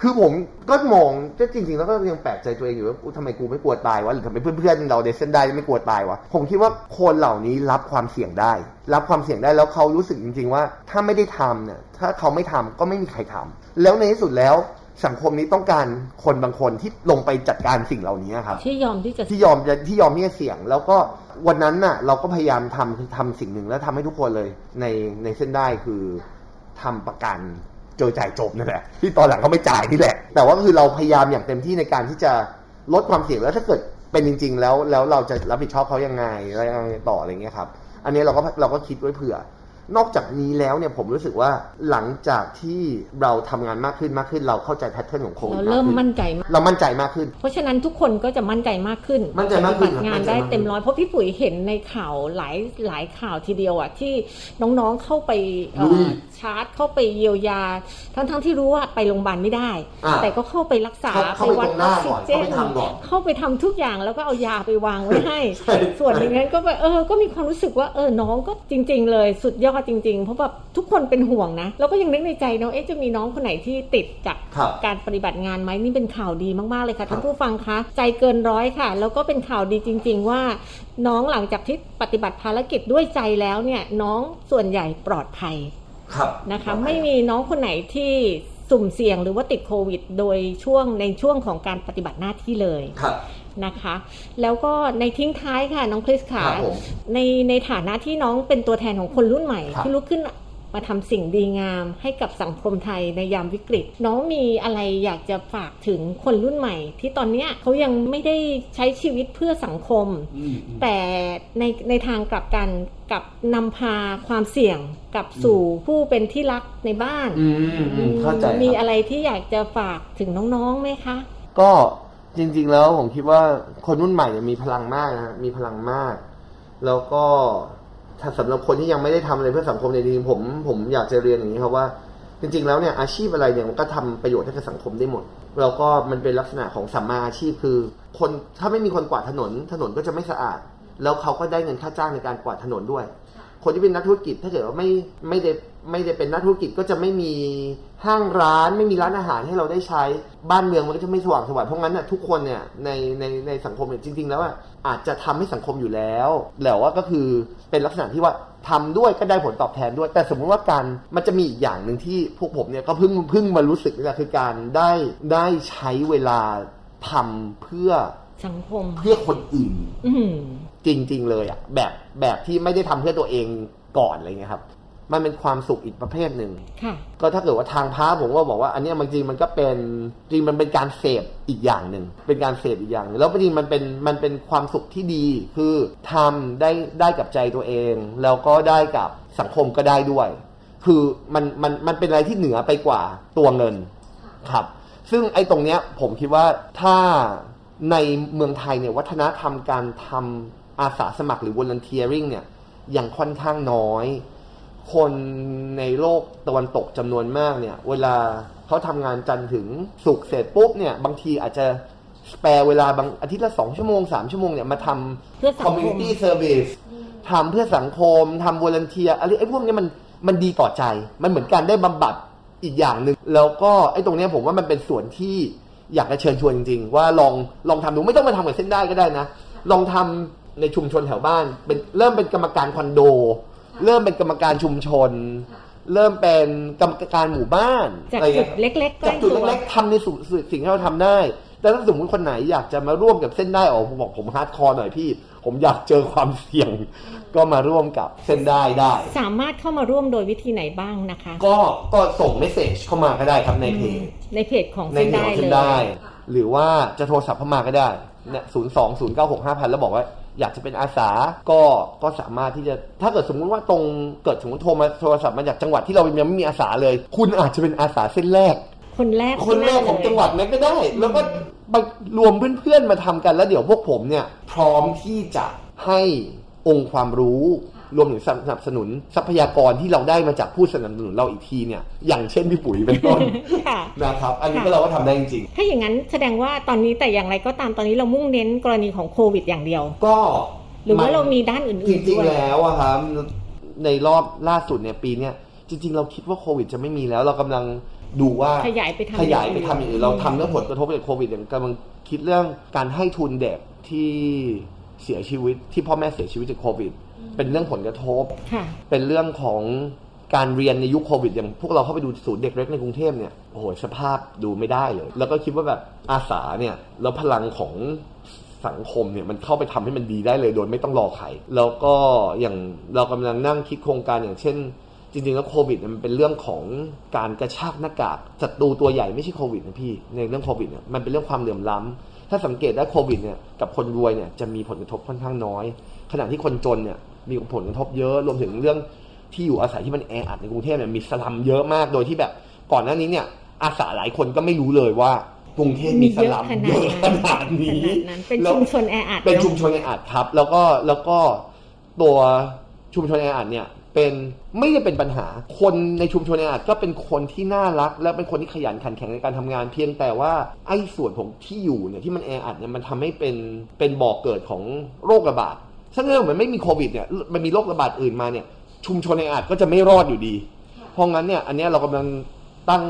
คือผมก็มองก็จริงๆ แล้วก็ยังแปลกใจตัวเองอยู่ว่าอุ๊ยทำไมกูไม่กลัวตายวะหรือทำไมเพื่อนๆเราเดซเซนได้ไม่กลัวตายวะผมคิดว่าคนเหล่านี้รับความเสี่ยงได้ รับความเสี่ยงได้แล้วเขารู้สึกจริง ๆ ว่าถ้าไม่ได้ทำเนี่ยถ้าเขาไม่ทำก็ไม่มีใครทำแล้วในที่สุดแล้วสังคมนี้ต้องการคนบางคนที่ลงไปจัดการสิ่งเหล่านี้ครับที่ยอมที่จะที่ยอมจะที่ยอมที่จะเสี่ยง แล้วก็วันนั้นน่ะ เราก็พยายามทำทำสิ่งหนึ่งแล้วทำให้ทุกคนเลยในในเส้นได้คือทำประกัน เจอจ่ายจบนั่นแหละที่ตอนหลังเขาไม่จ่ายนี่แหละ แต่ว่าคือเราพยายามอย่างเต็มที่ในการที่จะลดความเสี่ยงแล้วถ้าเกิดเป็นจริง ๆ แล้วแล้วเราจะรับผิดชอบเขายังไงอะไรยังไงต่ออะไรเงี้ยครับ อันนี้เราก็เราก็คิดไว้เผื่อ นอกจากนี้แล้วเนี่ยผมรู้สึกว่าหลังจากที่เราทำงานมากขึ้นมากขึ้น เราเข้าใจแพทเทิร์นของโควิดเรามากเริ่มขึ้นมั่นใจมากเรามั่นใจมากขึ้น เพราะฉะนั้นทุกคนก็จะมั่นใจมากขึ้น มั่นใจมากขึ้นปฏิบัติงานมั่นใจได้มากขึ้นเต็มร้อยเพราะพี่ปุ๋ยเห็นในข่าวหลายหลายข่าวทีเดียวอะที่น้องๆเข้าไปเอ่อลุยชาร์จเข้าไปเยียวยา ทั้งๆที่รู้ว่าไปโรงพยาบาลไม่ได้อ่าแต่ก็เข้าไปรักษาเข้าเข้าไปวัดตรงหน้าออกซิก่อนเจนเข้าไปทำก่อนเข้าไปทำทุกอย่างแล้วก็เอายาไปวางไว้ให้ใช่ส่วนหนึ่งนั้นก็แบบเออก็มีความรู้สึกว่าเออน้องก็จริง ๆ เลยสุดยอดจริงๆ เพราะแบบทุกคนเป็นห่วงนะแล้วก็ยังนึกในใจเนาะเอ๊ะจะมีน้องคนไหนที่ติดจากครับการปฏิบัติงานไหมนี่เป็นข่าวดีมากๆเลยค่ะครับท่านผู้ฟังคะใจเกินร้อยค่ะ แล้วก็เป็นข่าวดีจริง ๆ ว่า น้องหลังจากที่ปฏิบัติภารกิจด้วยใจแล้วเนี่ยน้องส่วนใหญ่ปลอดภัยครับนะคะไม่มีน้องคนไหนที่สุ่มเสี่ยงหรือว่าติดโควิด โดยช่วงในช่วงของการปฏิบัติหน้าที่เลยครับนะคะ แล้วก็ในทิ้งท้ายค่ะน้องคริสค่ะครับผมในในฐานะที่น้องเป็นตัวแทนของคนรุ่นใหม่ครับที่ลุกขึ้นมาทำสิ่งดีงามให้กับสังคมไทยในยามวิกฤต น้องมีอะไรอยากจะฝากถึงคนรุ่นใหม่ ที่ตอนเนี้ยเขายังไม่ได้ใช้ชีวิตเพื่อสังคม แต่ในในทางกลับกันกับนำพาความเสี่ยงกลับสู่ผู้เป็นที่รักในบ้านอืมอืมเข้าใจครับมีอะไรที่อยากจะฝากถึงน้องๆไหมคะ ก็ จริง ๆ แล้วผมคิดว่าคนรุ่นใหม่เนี่ยมีพลังมากนะมีพลังมาก แล้วก็ถ้าสำหรับคนที่ยังไม่ได้ทำอะไรเพื่อสังคมในจริงผมผมอยากจะเรียนอย่างนี้ครับว่า จริง ๆ แล้วเนี่ยอาชีพอะไรเนี่ยมันก็ทำประโยชน์ให้กับสังคมได้หมด แล้วก็มันเป็นลักษณะของสัมมาอาชีพคือ คนถ้าไม่มีคนกวาดถนน ถนนก็จะไม่สะอาด แล้วเขาก็ได้เงินค่าจ้างในการกวาดถนนด้วย คนที่เป็นนักธุรกิจถ้าเกิดว่าไม่ไม่ได้ไม่ได้เป็นนักธุรกิจก็จะไม่มีห้างร้านไม่มีร้านอาหารให้เราได้ใช้บ้านเมืองมันก็จะไม่สว่างสวยเพราะงั้นน่ะทุกคนเนี่ยในในในสังคมเนี่ยจริง ๆ แล้วอะอาจจะทำให้สังคมอยู่แล้วแต่ว่าก็คือเป็นลักษณะที่ว่าทำด้วยก็ได้ผลตอบแทนด้วย แต่สมมุติว่าการมันจะมีอีกอย่างหนึ่งที่พวกผมเนี่ยก็เพิ่งเพิ่งมารู้สึกนี่แหละคือการได้ได้ใช้เวลาทำเพื่อสังคมเพื่อคนอื่นอืม จริง ๆ เลยอะแบบแบบที่ไม่ได้ทำเพื่อตัวเองก่อนอะไรเงี้ยครับ มันเป็นความสุขอีกประเภทหนึ่งค่ะก็ถ้าเกิดว่าทางพระผมก็บอกว่า อันเนี้ยบางทีมันก็เป็นจริงมันเป็นการเสพอีกอย่างหนึ่งเป็นการเสพอีกอย่างหนึ่งแล้วจริงมันเป็นมันเป็นความสุขที่ดี คือทำได้ได้กับใจตัวเอง แล้วก็ได้กับสังคมก็ได้ด้วย คือมันมันมันเป็นอะไรที่เหนือไปกว่าตัวเงินครับ ซึ่งไอ้ตรงเนี้ยผมคิดว่าถ้าในเมืองไทยเนี่ยวัฒนธรรมการทำ อาสาสมัครหรือ volunteering เนี่ยยังค่อนข้างน้อย คนในโลกตะวันตกจำนวนมากเนี่ย เวลาเขาทำงานจันทร์ถึงสุกร์เสร็จปุ๊บเนี่ย บางทีอาจจะแปรเวลาบางอาทิตย์ละสองชั่วโมงสามชั่วโมงเนี่ย มาทเพื่อำสังคม community service ทำเพื่อสังคมทำ volunteer อะไรไอ้พวกเนี้ยมันมันดีต่อใจ มันเหมือนการได้บำบัดอีกอย่างหนึ่งแล้วก็ไอ้ตรงเนี้ยผมว่ามันเป็นส่วนที่อยากจะเชิญชวนจริงๆ ว่าลองลองทำดูไม่ต้องมาทำกับเส้นด้ายก็ได้นะ ลองทำ ในชุมชนแถวบ้าน เป็นเริ่มเป็นกรรมการคอนโด เริ่มเป็นกรรมการชุมชน เริ่มเป็นกรรมการหมู่บ้านจากอะไรจุเงี้ดยเล็กๆใกจาล้กจุดตัวเล็กๆทำในสุสิ่งที่เราทำได้ แต่ถ้าสมมติคนไหนอยากจะมาร่วมกับเส้นด้ายอ๋อผมบอกผม hardcore หน่อยพี่ ผมอยากเจอความเสี่ยง ก็มาร่วมกับเส้นได้ได้ สามารถเข้ามาร่วมโดยวิธีไหนบ้างนะคะ ก็ก็ส่งเมสเซจเข้ามาก็ได้ครับในเพจในเพจของในเส้นเพจได้ของเลเส้นยได้หรือว่าจะโทรศัพท์เข้ามาก็ได้เนี่ยศูนย์สองศูนย์เก้าหกห้าพันแล้วบอกว่า อยากจะเป็นอาสาก็ก็สามารถที่จะถ้าเกิดสมมุติว่าตรงเกิดสมมติโทรมาโทรศัพท์มาจากจังหวัดที่เรายังไม่มีอาสาเลย คุณอาจจะเป็นอาสาเส้นแรก คนแรกคนแรกของจังหวัดนั้นก็ได้ แล้วก็มารวมเพื่อนๆมาทำกันแล้วเดี๋ยวพวกผมเนี่ย พร้อมที่จะให้องค์ความรู้ รวมถึงสนับสนุนทรัพยากรที่เราได้มาจากผู้สนับสนุนเราอีกทีเนี่ย อย่างเช่นพี่ปุ๋ยเป็นต้นค่ะนะครับ อันนี้ก็เราก็ทำได้จริงถ้าอย่างนั้นแสดงว่าตอนนี้แต่อย่างไรก็ตามตอนนี้เรามุ่งเน้นกรณีของโควิดอย่างเดียวๆก็หรือว่าเรามีด้านอื่นๆจริงด้วยๆแล้วอะครับในรอบล่าสุดเนี่ยปีเนี้ยจริง ๆ เราคิดว่าโควิดจะไม่มีแล้วเรากำลังดูว่าขยายไปทำขยายไปทำอย่างอื่นเราทำเรื่องผลกระทบจากโควิดอย่างกำลังคิดเรื่องการให้ทุนเด็กที่เสียชีวิตที่พ่อแม่เสียชีวิตจากโควิด เป็นเรื่องผลกระทบค่ะเป็นเรื่องของการเรียนในยุคโควิดอย่างพวกเราเข้าไปดูศูนย์เด็กเล็กในกรุงเทพเนี่ยโอ้โหสภาพดูไม่ได้เลย แล้วก็คิดว่าแบบอาสาเนี่ยแล้วพลังของสังคมเนี่ยมันเข้าไปทำให้มันดีได้เลยโดยไม่ต้องรอใครแล้วก็อย่างเรากำลังนั่งคิดโครงการอย่างเช่น จริงๆแล้วโควิดเนี่ยมันเป็นเรื่องของการกระชากหน้ากากศัตรูตัวใหญ่ไม่ใช่โควิดนะพี่ในเรื่องโควิดเนี่ยมันเป็นเรื่องความเหลื่อมล้ำ ถ้าสังเกตได้โควิดเนี่ยกับคนรวยเนี่ยจะมีผลกระทบค่อนข้างน้อย ขณะที่คนจนเนี่ยมีผลกระทบเยอะรวมถึงเรื่องที่อยู่อาศัยที่มันแออัดในกรุงเทพเนี่ยมีสลัมเยอะมากโดยที่แบบก่อนหน้านี้เนี่ยอาสาหลายคนก็ไม่รู้เลยว่ากรุงเทพมีสลัมเยอะขนาดนี้ขนาดนั้นเป็นแล้วชุมชนแออัดเป็นอะชุมชนแออัดครับ แล้วก็แล้วก็ตัวชุมชนแออัดเนี่ย เป็นไม่ได้เป็นปัญหา คนในชุมชนแออัดก็เป็นคนที่น่ารัก และเป็นคนที่ขยันขันแข็งในการทำงาน เพียงแต่ว่าไอ้ส่วนของที่อยู่เนี่ยที่มันแออัดเนี่ยมันทำให้เป็นเป็นบ่อกเกิดของโรคระบาดถ้าเกิดมันไม่มีโควิดเนี่ยมันมีโรคระบาดอื่นมาเนี่ย ชุมชนแออัดก็จะไม่รอดอยู่ดี เพราะงั้นเนี่ยอันเนี้ยเรากำลังตั้ง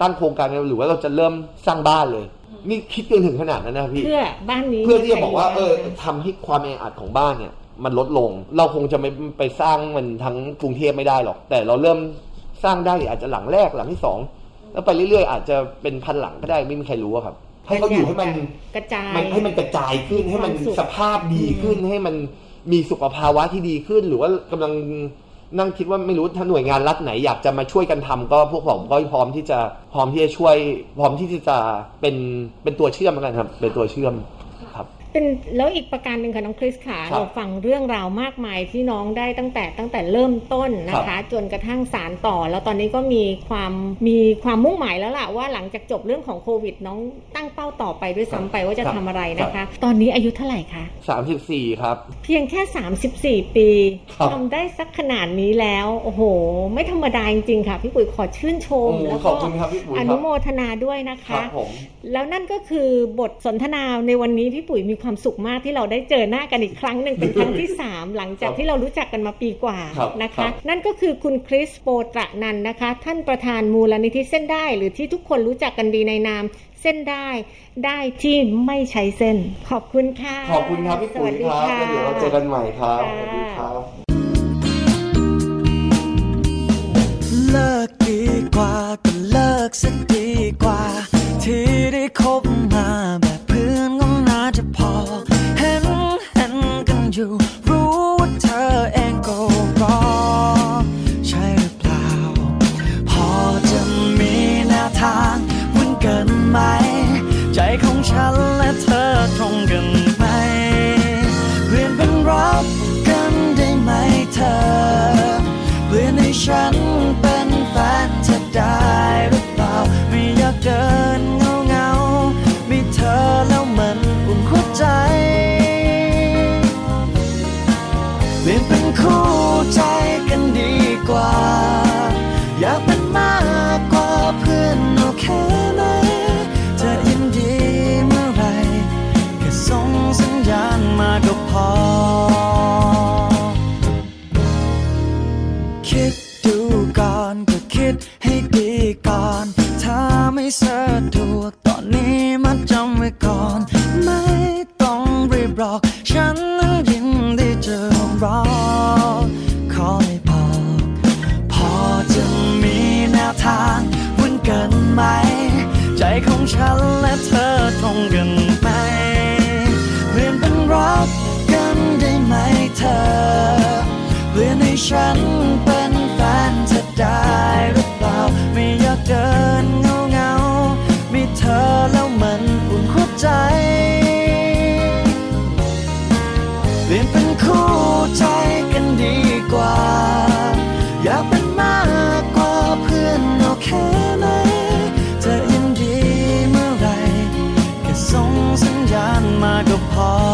ตั้งโครงการกันหรือว่าเราจะเริ่มสร้างบ้านเลย นี่คิดกันถึงขนาดนั้นนะครับพี่ เพื่อบ้านนี้เพื่อที่จะบอกว่าเออใครยู่บ้นทำให้ความแออัดของบ้านเนี่ย มันลดลง เราคงจะไม่ไปสร้างมันทั้งกรุงเทพไม่ได้หรอก แต่เราเริ่มสร้างได้อาจจะหลังแรกหลังที่สองแล้วไปเรื่อยๆ อาจจะเป็นพันหลังก็ได้ไม่มีใครรู้อะครับ ให้เขาอยู่ให้มันกระจายมันให้มันกระจายขึ้นให้มันความสุขสภาพดีขึ้นให้มันมีสุขภาวะที่ดีขึ้น หรือว่ากำลังนั่งคิดว่าไม่รู้ถ้าหน่วยงานรัฐไหนอยากจะมาช่วยกันทำก็พวกผมก็พร้อมที่จะพร้อมที่จะช่วย พร้อมที่จะเป็นเป็นตัวเชื่อมกันครับ เป็นตัวเชื่อมครับ เป็นแล้วอีกประการหนึ่งค่ะน้องคริสขาครับเราฟังเรื่องราวมากมายที่น้องได้ตั้งแต่ตั้งแต่เริ่มต้นนะครัคะบจนกระทั่งสารต่อ แล้วตอนนี้ก็มีความมีความมุ่งหมายแล้วล่ะว่าหลังจากจบเรื่องของโควิด น้องตั้งเป้าต่อไปด้วยซ้ำไปว่าจะทำอะไรนะคะ ตอนนี้อายุเท่าไหร่คะสามสิบสี่ครับ เพียงแค่ 34 ปีครับทำได้สักขนาดนี้แล้วโอ้โห ไม่ธรรมดาจริงๆค่ะ พี่ปุ๋ยขอชื่นชมโอ้แล้วขก็อบคุณครับพี่ปุ๋ยอคนุรับโมทนาด้วยนะครัคะบผมแล้วนั่นก็คือบทสนทนาในวันนี้พี่ปุ๋ยมีความสุขมากที่เราได้เจอหน้ากันอีกครั้งหนึ่งเป็นครั้งที่ 3 หลังจากที่เรารู้จักกันมาปีกว่าครับนะครัคะบนั่นก็คือคุณคริสโปตระนันท์นะคะ ท่านประธานมูลนิธิเส้นได้ หรือที่ทุกคนรู้จักกันดีในนามเส้นได้ได้ที่ไม่ใช้เส้น ขอบคุณค่ะขอบคุณครับพี่ปุ๋ยสวัสดีครับค่ะแล้วเดี๋ยวเราเจอกันใหม่ครับค่ะสวัสดีครับเลิกดีกว่าก็เลิกสักดีกว่า ที่ได้คบมาแบบ งกันไหมเปลี่ยนเป็นรักกันได้ไหมเธอ เปลี่ยนให้ฉันเป็นแฟนเธอได้หรือเปล่า ไม่อยากเดินเงาเงามีเธอแล้วมันอุ่นหัวใจ เปลี่ยนเป็นคู่ใจกันดีกว่า อยาก ม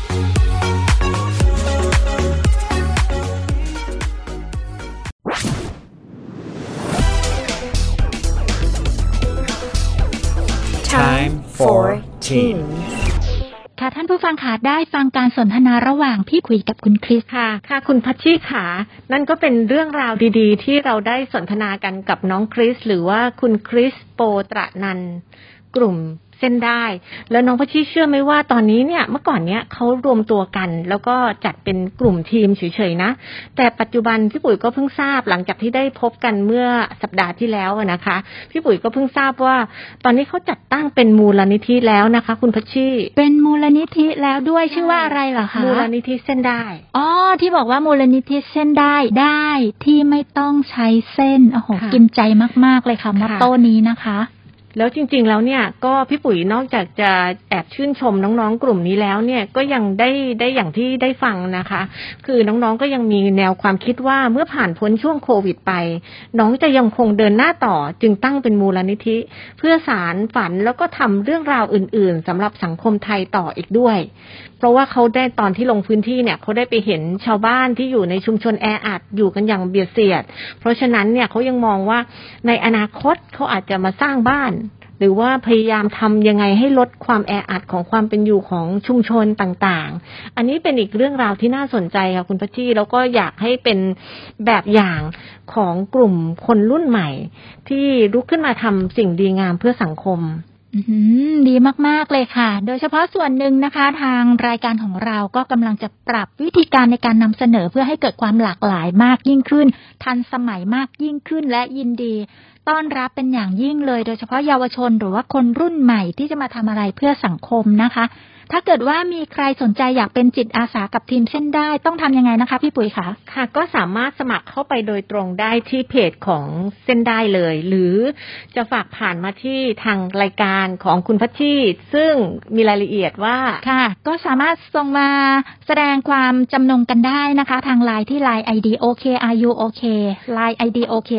for Teens ค่ะท่านผู้ฟังค่ะได้ฟังการสนทนาระหว่างพี่คุยกับคุณคริสค่ะ ค่ะคุณพัชชีขานั่นก็เป็นเรื่องราวดีๆ ที่เราได้สนทนากันกับน้องคริส หรือว่าคุณคริสโปตระนันท์กลุ่ม เส้นได้ แล้วน้องพัชชีเชื่อไหมว่าตอนนี้เนี่ยเมื่อก่อนเนี้ยเขารวมตัวกัน แล้วก็จัดเป็นกลุ่มทีมเฉยๆนะ แต่ปัจจุบันพี่ปุ๋ยก็เพิ่งทราบหลังจากที่ได้พบกันเมื่อสัปดาห์ที่แล้วอะนะคะ พี่ปุ๋ยก็เพิ่งทราบว่า ตอนนี้เขาจัดตั้งเป็นมูลนิธิแล้วนะคะ คุณพัชชีเป็นมูลนิธิแล้วด้วยชื่อว่าอะไรเหรอคะมูลนิธิเส้นได้อ๋อที่บอกว่ามูลนิธิเส้นได้ได้ที่ไม่ต้องใช้เส้นโอ้โหค่ะกินใจมาก ๆ เลยค่ะมอตโต้นี้นะคะ แล้วจริง ๆ แล้วเนี่ยก็พี่ปุ๋ยนอกจากจะแอบชื่นชมน้องๆกลุ่มนี้แล้วเนี่ยก็ยังได้ได้อย่างที่ได้ฟังนะคะ คือน้องๆก็ยังมีแนวความคิดว่าเมื่อผ่านพ้นช่วงโควิดไป น้องจะยังคงเดินหน้าต่อจึงตั้งเป็นมูลนิธิ เพื่อสารฝันแล้วก็ทำเรื่องราวอื่น ๆสำหรับสังคมไทยต่ออีกด้วย เพราะว่าเขาได้ตอนที่ลงพื้นที่เนี่ยเขาได้ไปเห็นชาวบ้านที่อยู่ในชุมชนแออัดอยู่กันอย่างเบียดเสียด เพราะฉะนั้นเนี่ยเขายังมองว่าในอนาคตเขาอาจจะมาสร้างบ้าน หรือว่าพยายามทำยังไงให้ลดความแออัดของความเป็นอยู่ของชุมชนต่างๆ อันนี้เป็นอีกเรื่องราวที่น่าสนใจค่ะคุณพัชชีแล้วก็อยากให้เป็นแบบอย่างของกลุ่มคนรุ่นใหม่ ที่ลุกขึ้นมาทำสิ่งดีงามเพื่อสังคม ดีมาก ๆ เลยค่ะ โดยเฉพาะส่วนหนึ่งนะคะ ทางรายการของเราก็กำลังจะปรับวิธีการในการนำเสนอเพื่อให้เกิดความหลากหลายมากยิ่งขึ้น ทันสมัยมากยิ่งขึ้นและยินดี ต้อนรับเป็นอย่างยิ่งเลย โดยเฉพาะเยาวชนหรือว่าคนรุ่นใหม่ที่จะมาทำอะไรเพื่อสังคมนะคะ ถ้าเกิดว่ามีใครสนใจอยากเป็นจิตอาสากับทีมเส้นได้ ต้องทำยังไงนะคะ พี่ปุ๋ยคะค่ะ ก็สามารถสมัครเข้าไปโดยตรงได้ที่เพจของเส้นได้เลย หรือจะฝากผ่านมาที่ทางรายการของคุณพัชชีซึ่งมีรายละเอียดว่าค่ะ ก็สามารถส่งมาแสดงความจำนงกันได้นะคะ ทางไลน์ที่ Line ID OK Are You OK Line ID OK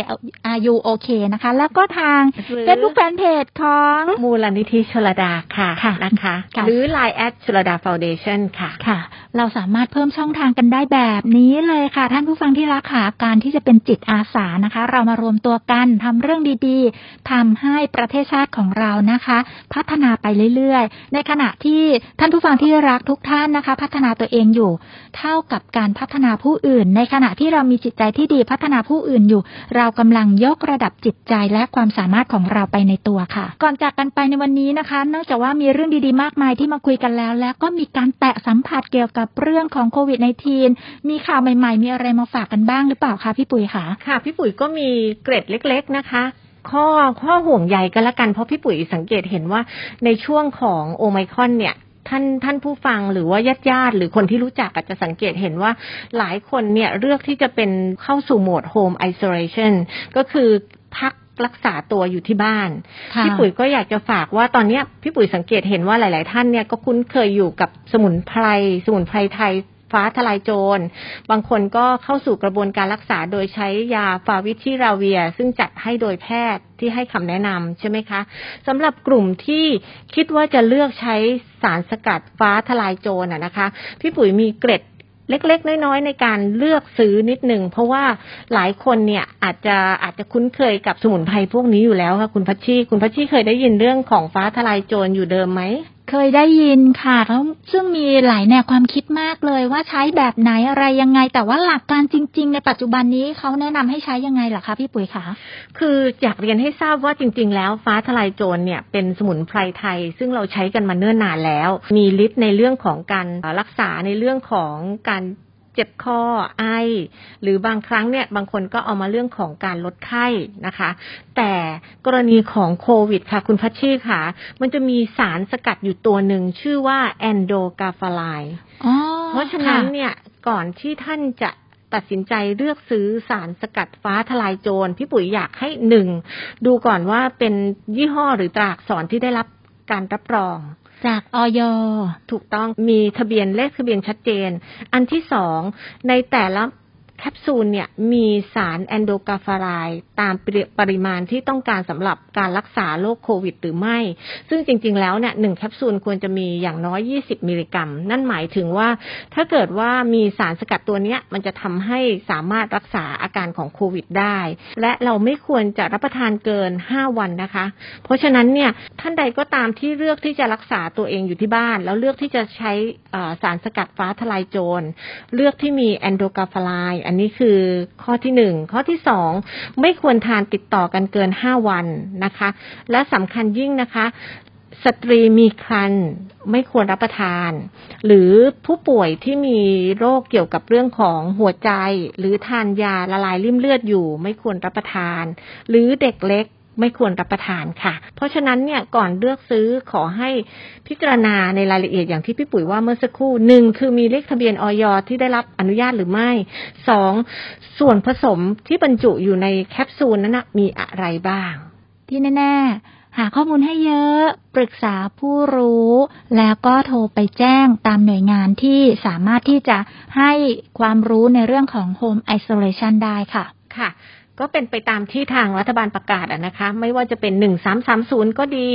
Are You OK นะคะ แล้วก็ทางหรือ Facebook Fanpage ของมูลนิธิชลดาค่ะค่ะนะคะค่ะหรือ Line แอดชลดาฟาวเดชันค่ะค่ะ เราสามารถเพิ่มช่องทางกันได้แบบนี้เลยค่ะ ท่านผู้ฟังที่รักค่ะการที่จะเป็นจิตอาสานะคะ เรามารวมตัวกันทำเรื่องดีๆทำให้ประเทศชาติของเรานะคะ พัฒนาไปเรื่อยๆ ในขณะที่ท่านผู้ฟังที่รักทุกท่านนะคะ พัฒนาตัวเองอยู่ เท่ากับการพัฒนาผู้อื่น ในขณะที่เรามีจิตใจที่ดีพัฒนาผู้อื่นอยู่ เรากำลังยกระดับจิตใจและความสามารถของเราไปในตัวค่ะ ก่อนจากกันไปในวันนี้นะคะนอกจากว่ามีเรื่องดีๆ มากมายที่มาคุยกันแล้ว แล้วก็มีการแตะสัมผัสเกี่ยวกับเรื่องของโควิด -19 มีข่าวใหม่ๆ มีอะไรมาฝากกันบ้างหรือเปล่าคะพี่ปุ๋ยคะค่ะ พี่ปุ๋ยก็มีเกร็ดเล็ก ๆ นะคะข้อข้อห่วงใยกันละกันเพราะพี่ปุ๋ยสังเกตเห็นว่าในช่วงของโอไมคอนเนี่ยท่านท่านผู้ฟังหรือว่าญาติญาติหรือคนที่รู้จักอาจจะสังเกตเห็นว่าหลายคนเนี่ยเลือกที่จะเป็นเข้าสู่โหมด home isolation ก็คือพัก รักษาตัวอยู่ที่บ้านค่ะพี่ปุ๋ยก็อยากจะฝากว่าตอนเนี้ยพี่ปุ๋ยสังเกตเห็นว่าหลาย ๆ ท่านเนี่ยก็คุ้นเคยอยู่กับสมุนไพรสมุนไพรไทยฟ้าทลายโจร บางคนก็เข้าสู่กระบวนการรักษาโดยใช้ยาฟาวิทิราเวีย ซึ่งจัดให้โดยแพทย์ที่ให้คำแนะนำใช่ไหมคะสำหรับกลุ่มที่คิดว่าจะเลือกใช้สารสกัดฟ้าทลายโจรน่ะนะคะ พี่ปุ๋ยมีเกร็ด เล็กๆ น้อยๆ ในการเลือกซื้อนิดหนึ่งเพราะว่าหลายคนเนี่ยอาจจะอาจจะคุ้นเคยกับสมุนไพรพวกนี้อยู่แล้วค่ะคุณพัชชีคุณพัชชีเคยได้ยินเรื่องของฟ้าทลายโจรอยู่เดิมไหม เคยได้ยินค่ะแล้วซึ่งมีหลายแนวความคิดมากเลยว่าใช้แบบไหนอะไรยังไง แต่ว่าหลักการจริง ๆ ในปัจจุบันนี้เขาแนะนำให้ใช้ยังไงหรอคะพี่ปุ๋ยคะคืออยากเรียนให้ทราบว่าจริง ๆ แล้วฟ้าทลายโจรเนี่ยเป็นสมุนไพรไทย ซึ่งเราใช้กันมาเนิ่นนานแล้ว มีฤทธิ์ในเรื่องของการรักษาในเรื่องของการ เจ็บคอไอ หรือบางครั้งเนี่ยบางคนก็เอามาเรื่องของการลดไข้นะคะ แต่กรณีของโควิดค่ะ คุณพัชชีค่ะ มันจะมีสารสกัดอยู่ตัวหนึ่งชื่อว่าแอนโดกาฟาไลอ๋อเพราะฉะนั้นค่เนี่ยก่อนที่ท่านจะตัดสินใจเลือกซื้อสารสกัดฟ้าทลายโจรพี่ปุ๋ยอยากให้หนึ่งดูก่อนว่าเป็นยี่ห้อหรือตราอักษรที่ได้รับการรับรอง จากออยถูกต้องมีทะเบียนเลขทะเบียนชัดเจน อันที่สองในแต่ละ แคปซูลเนี่ยมีสารแอนโดกาฟารด์ตามปริปริมาณที่ต้องการสำหรับการรักษาโรคโควิดหรือไม่ ซึ่งจริง ๆ แล้วเนี่ยหนึ่งแคปซูลควรจะมีอย่างน้อย 20 มิลลิกรัม นั่นหมายถึงว่าถ้าเกิดว่ามีสารสกัดตัวเนี้ยมันจะทำให้สามารถรักษาอาการของโควิดได้ และเราไม่ควรจะรับประทานเกิน 5 วันนะคะ เพราะฉะนั้นเนี่ยท่านใดก็ตามที่เลือกที่จะรักษาตัวเองอยู่ที่บ้าน แล้วเลือกที่จะใช้สารสกัดฟ้าทลายโจร เลือกที่มีแอนโดกาฟาไลอันนี้คือข้อที่หนึ่งข้อที่สองไม่ควรทานติดต่อกันเกินห้าวันนะคะ และสำคัญยิ่งนะคะสตรีมีครรภ์ไม่ควรรับประทาน หรือผู้ป่วยที่มีโรคเกี่ยวกับเรื่องของหัวใจ หรือทานยาละลายริ่มเลือดอยู่ ไม่ควรรับประทาน หรือเด็กเล็ก ไม่ควรรับประทานค่ะ เพราะฉะนั้นเนี่ยก่อนเลือกซื้อขอให้พิจารณาในรายละเอียดอย่างที่พี่ปุ๋ยว่าเมื่อสักครู่หนึ่งคือมีเลขทะเบียนออยที่ได้รับอนุญาตหรือไม่สองส่วนผสมที่บรรจุอยู่ในแคปซูลนั้นนะมีอะไรบ้าง ที่แน่ๆหาข้อมูลให้เยอะ ปรึกษาผู้รู้ แล้วก็โทรไปแจ้งตามหน่วยงานที่สามารถที่จะให้ความรู้ในเรื่องของ Home Isolation ได้ค่ะค่ะ ก็เป็นไปตามที่ทางรัฐบาลประกาศนะคะ ไม่ว่าจะเป็นหนึ่งสามสามศูนย์ก็ดี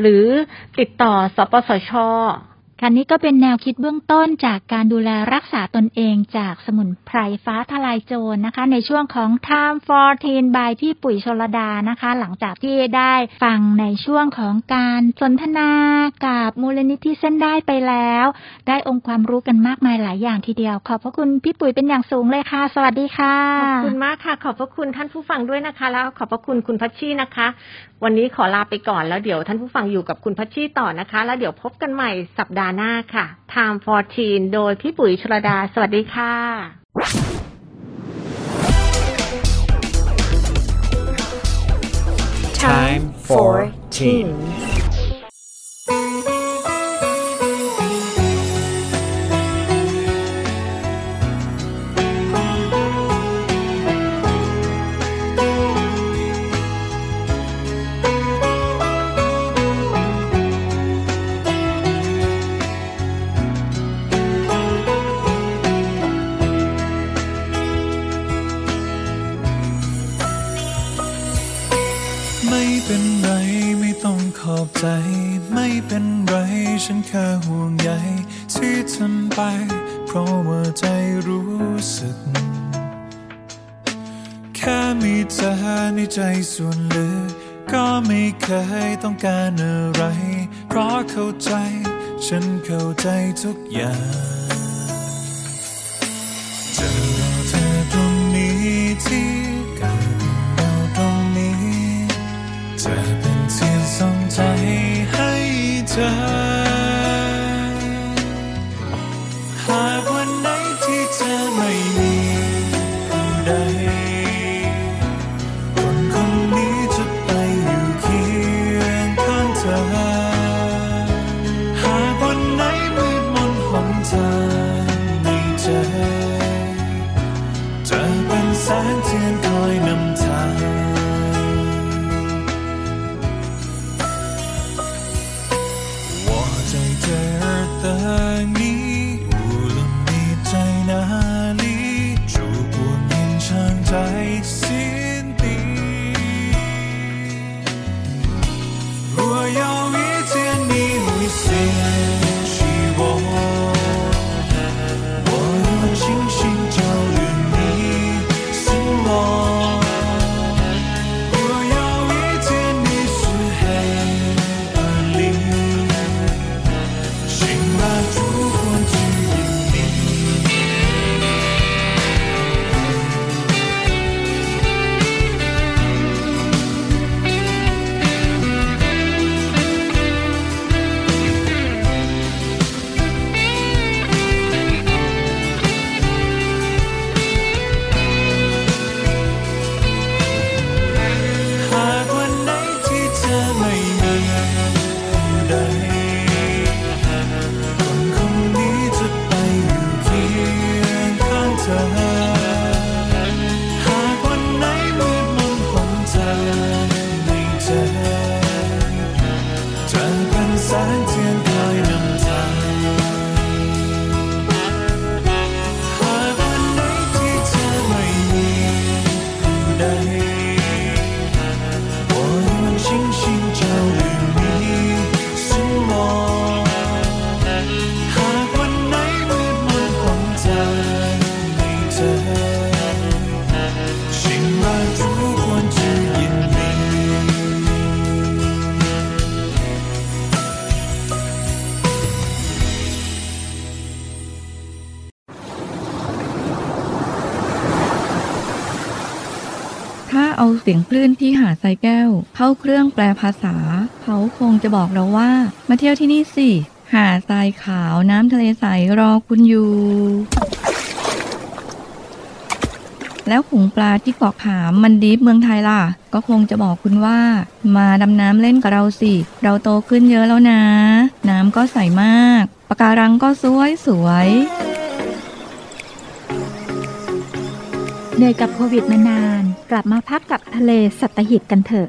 หรือติดต่อสปสช คันนี้ก็เป็นแนวคิดเบื้องต้นจากการดูแลรักษาตนเองจากสมุนไพรฟ้าทลายโจรนะคะ ในช่วงของ Time for Teen by พี่ปุ๋ยชลดานะคะ หลังจากที่ได้ฟังในช่วงของการสนทนากับมูลนิธิเส้นได้ไปแล้ว ได้องค์ความรู้กันมากมายหลายอย่างทีเดียว ขอบพระคุณพี่ปุ๋ยเป็นอย่างสูงเลยค่ะ สวัสดีค่ะ ขอบคุณมากค่ะ ขอบพระคุณท่านผู้ฟังด้วยนะคะ แล้วขอบพระคุณคุณพัชชีนะคะ วันนี้ขอลาไปก่อนแล้วเดี๋ยวท่านผู้ฟังอยู่กับคุณพัชชีต่อนะคะ แล้วเดี๋ยวพบกันใหม่สัปดาห์ห์หน้าค่ะ Time for Teen โดยพี่ปุ๋ยชลดา สวัสดีค่ะ Time for Teens. ใจไม่เป็นไรฉันแค่ห่วงใยที่ทำไป เพราะว่าใจรู้สึก แค่มีเธอในใจส่วนลึกก็ไม่เคยต้องการอะไร เพราะเข้าใจ ฉันเข้าใจทุกอย่าง เข้าเครื่องแปลภาษา เขาคงจะบอกเราว่า มาเที่ยวที่นี่สิ หาดทรายขาวน้ำทะเลใสรอคุณอยู่ แล้วขุงปลาที่เกาะขามมันดีฟเมืองไทยล่ะ ก็คงจะบอกคุณว่า มาดำน้ำเล่นกับเราสิ เราโตขึ้นเยอะแล้วนะ น้ำก็ใสมากปะการังก็สวยสวยเหนื่อยกับโควิดมานาน กลับมาพักกับทะเลสัตหิบกันเถอะ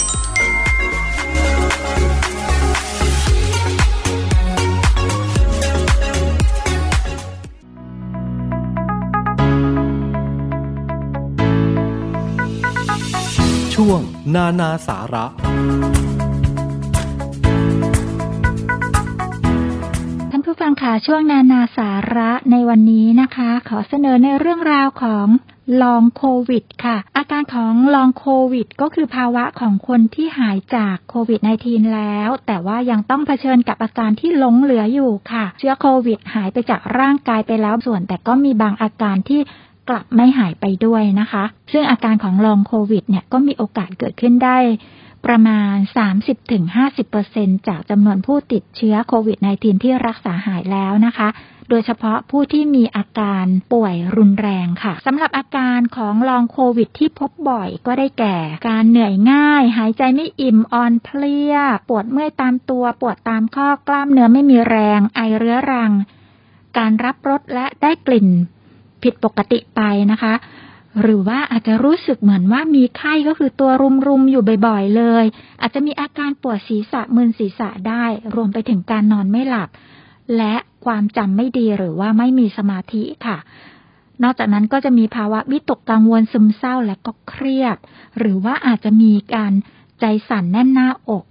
ช่วง นานาสาระ ท่านผู้ฟังค่ะช่วงนานาสาระในวันนี้นะคะ ขอเสนอในเรื่องราวของลองโควิดค่ะ อาการของลองโควิด ก็คือภาวะของคนที่หายจากโควิด -19 แล้ว แต่ว่ายังต้องเผชิญกับอาการที่หลงเหลืออยู่ค่ะ เชื้อโควิด หายไปจากร่างกายไปแล้วส่วน แต่ก็มีบางอาการที่ กลับไม่หายไปด้วยนะคะ ซึ่งอาการของลองโควิดเนี่ยก็มีโอกาสเกิดขึ้นได้ประมาณ 30-50%จากจำนวนผู้ติดเชื้อโควิด -19 ที่รักษาหายแล้วนะคะ โดยเฉพาะผู้ที่มีอาการป่วยรุนแรงค่ะ สำหรับอาการของลองโควิดที่พบบ่อยก็ได้แก่ การเหนื่อยง่าย หายใจไม่อิ่ม อ่อนเพลีย ปวดเมื่อยตามตัว ปวดตามข้อกล้ามเนื้อไม่มีแรง ไอเรื้อรัง การรับรสและได้กลิ่น ผิดปกติไปนะคะ หรือว่าอาจจะรู้สึกเหมือนว่ามีไข้ก็คือตัวรุมๆอยู่บ่อยๆเลย อาจจะมีอาการปวดศีรษะมึนศีรษะได้ รวมไปถึงการนอนไม่หลับ และความจำไม่ดีหรือว่าไม่มีสมาธิค่ะนอกจากนั้นก็จะมีภาวะวิตกกังวลซึมเศร้าและก็เครียด หรือว่าอาจจะมีการใจสั่นแน่นหน้าอก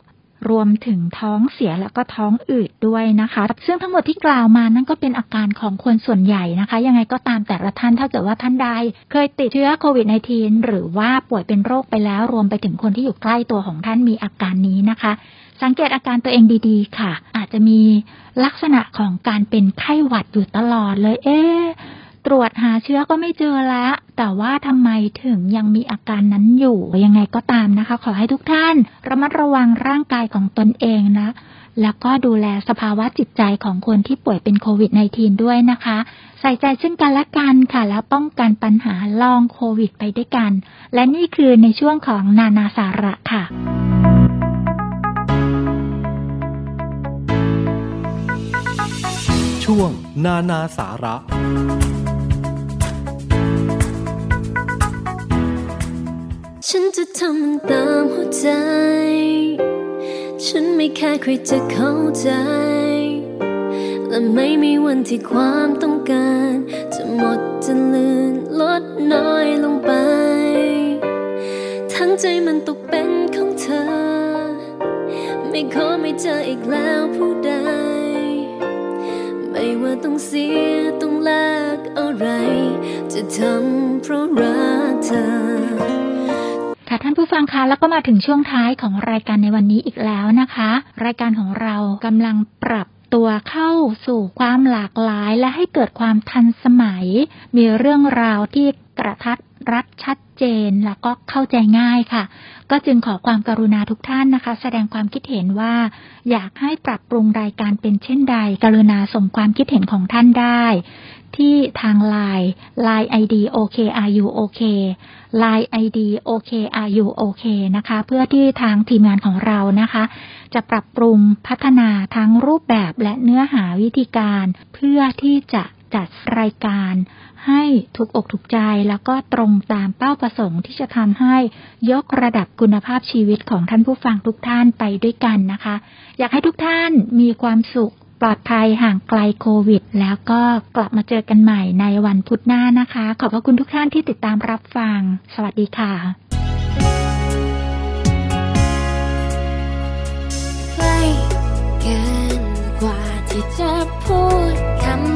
รวมถึงท้องเสียแล้วก็ท้องอืดด้วยนะคะ ซึ่งทั้งหมดที่กล่าวมานั่นก็เป็นอาการของคนส่วนใหญ่นะคะ ยังไงก็ตามแต่ละท่านถ้าเกิดว่าท่านใด เคยติดเชื้อโควิด -19 หรือว่าป่วยเป็นโรคไปแล้วรวมไปถึงคนที่อยู่ใกล้ตัวของท่านมีอาการนี้นะคะ สังเกตอาการตัวเองดีๆ ค่ะ อาจจะมีลักษณะของการเป็นไข้หวัดอยู่ตลอดเลย เอ๊ะ ตรวจหาเชื้อก็ไม่เจอแล้ว แต่ว่าทำไมถึงยังมีอาการนั้นอยู่ ยังไงก็ตามนะคะ ขอให้ทุกท่าน ระมัดระวังร่างกายของตนเองนะ แล้วก็ดูแลสภาวะจิตใจของคนที่ป่วยเป็นโควิด -19 ด้วยนะคะ ใส่ใจซึ่งกันและกันค่ะ แล้วป้องกันปัญหาลองโควิด ไปด้วยกัน และนี่คือในช่วงของนานาสาระค่ะช่วงนานาสาระ ฉันจะทำมันตามหัวใจ ฉันไม่แค่ใครจะเข้าใจ และไม่มีวันที่ความต้องการ จะหมดจะลืนลดน้อยลงไป ทั้งใจมันตกเป็นของเธอ ไม่ขอไม่เจออีกแล้วผู้ใด ไม่ว่าต้องเสียต้องแลกอะไร จะทำเพราะรักเธอ ค่ะท่านผู้ฟังคะแล้วก็มาถึงช่วงท้ายของรายการในวันนี้อีกแล้วนะคะ รายการของเรากำลังปรับตัวเข้าสู่ความหลากหลายและให้เกิดความทันสมัย มีเรื่องราวที่กระทัดรัดชัดเจนแล้วก็เข้าใจง่ายค่ะ ก็จึงขอความกรุณาทุกท่านนะคะ แสดงความคิดเห็นว่า อยากให้ปรับปรุงรายการเป็นเช่นใด กรุณาส่งความคิดเห็นของท่านได้ ที่ทาง Line Line ID OK Are You OK Line ID OK Are You OK นะคะ เพื่อที่ทางทีมงานของเรานะคะ จะปรับปรุงพัฒนาทั้งรูปแบบและเนื้อหาวิธีการ เพื่อที่จะจัดรายการให้ถูกอกถูกใจแล้วก็ตรงตามเป้าประสงค์ที่จะทำให้ยกระดับคุณภาพชีวิตของท่านผู้ฟังทุกท่านไปด้วยกันนะคะ อยากให้ทุกท่านมีความสุข ปลอดภัยห่างไกลโควิด แล้วก็กลับมาเจอกันใหม่ในวันพุธหน้านะคะ ขอบพระคุณทุกท่านที่ติดตามรับฟัง สวัสดีค่ะใกล้เกินกว่าที่จะพูดคำ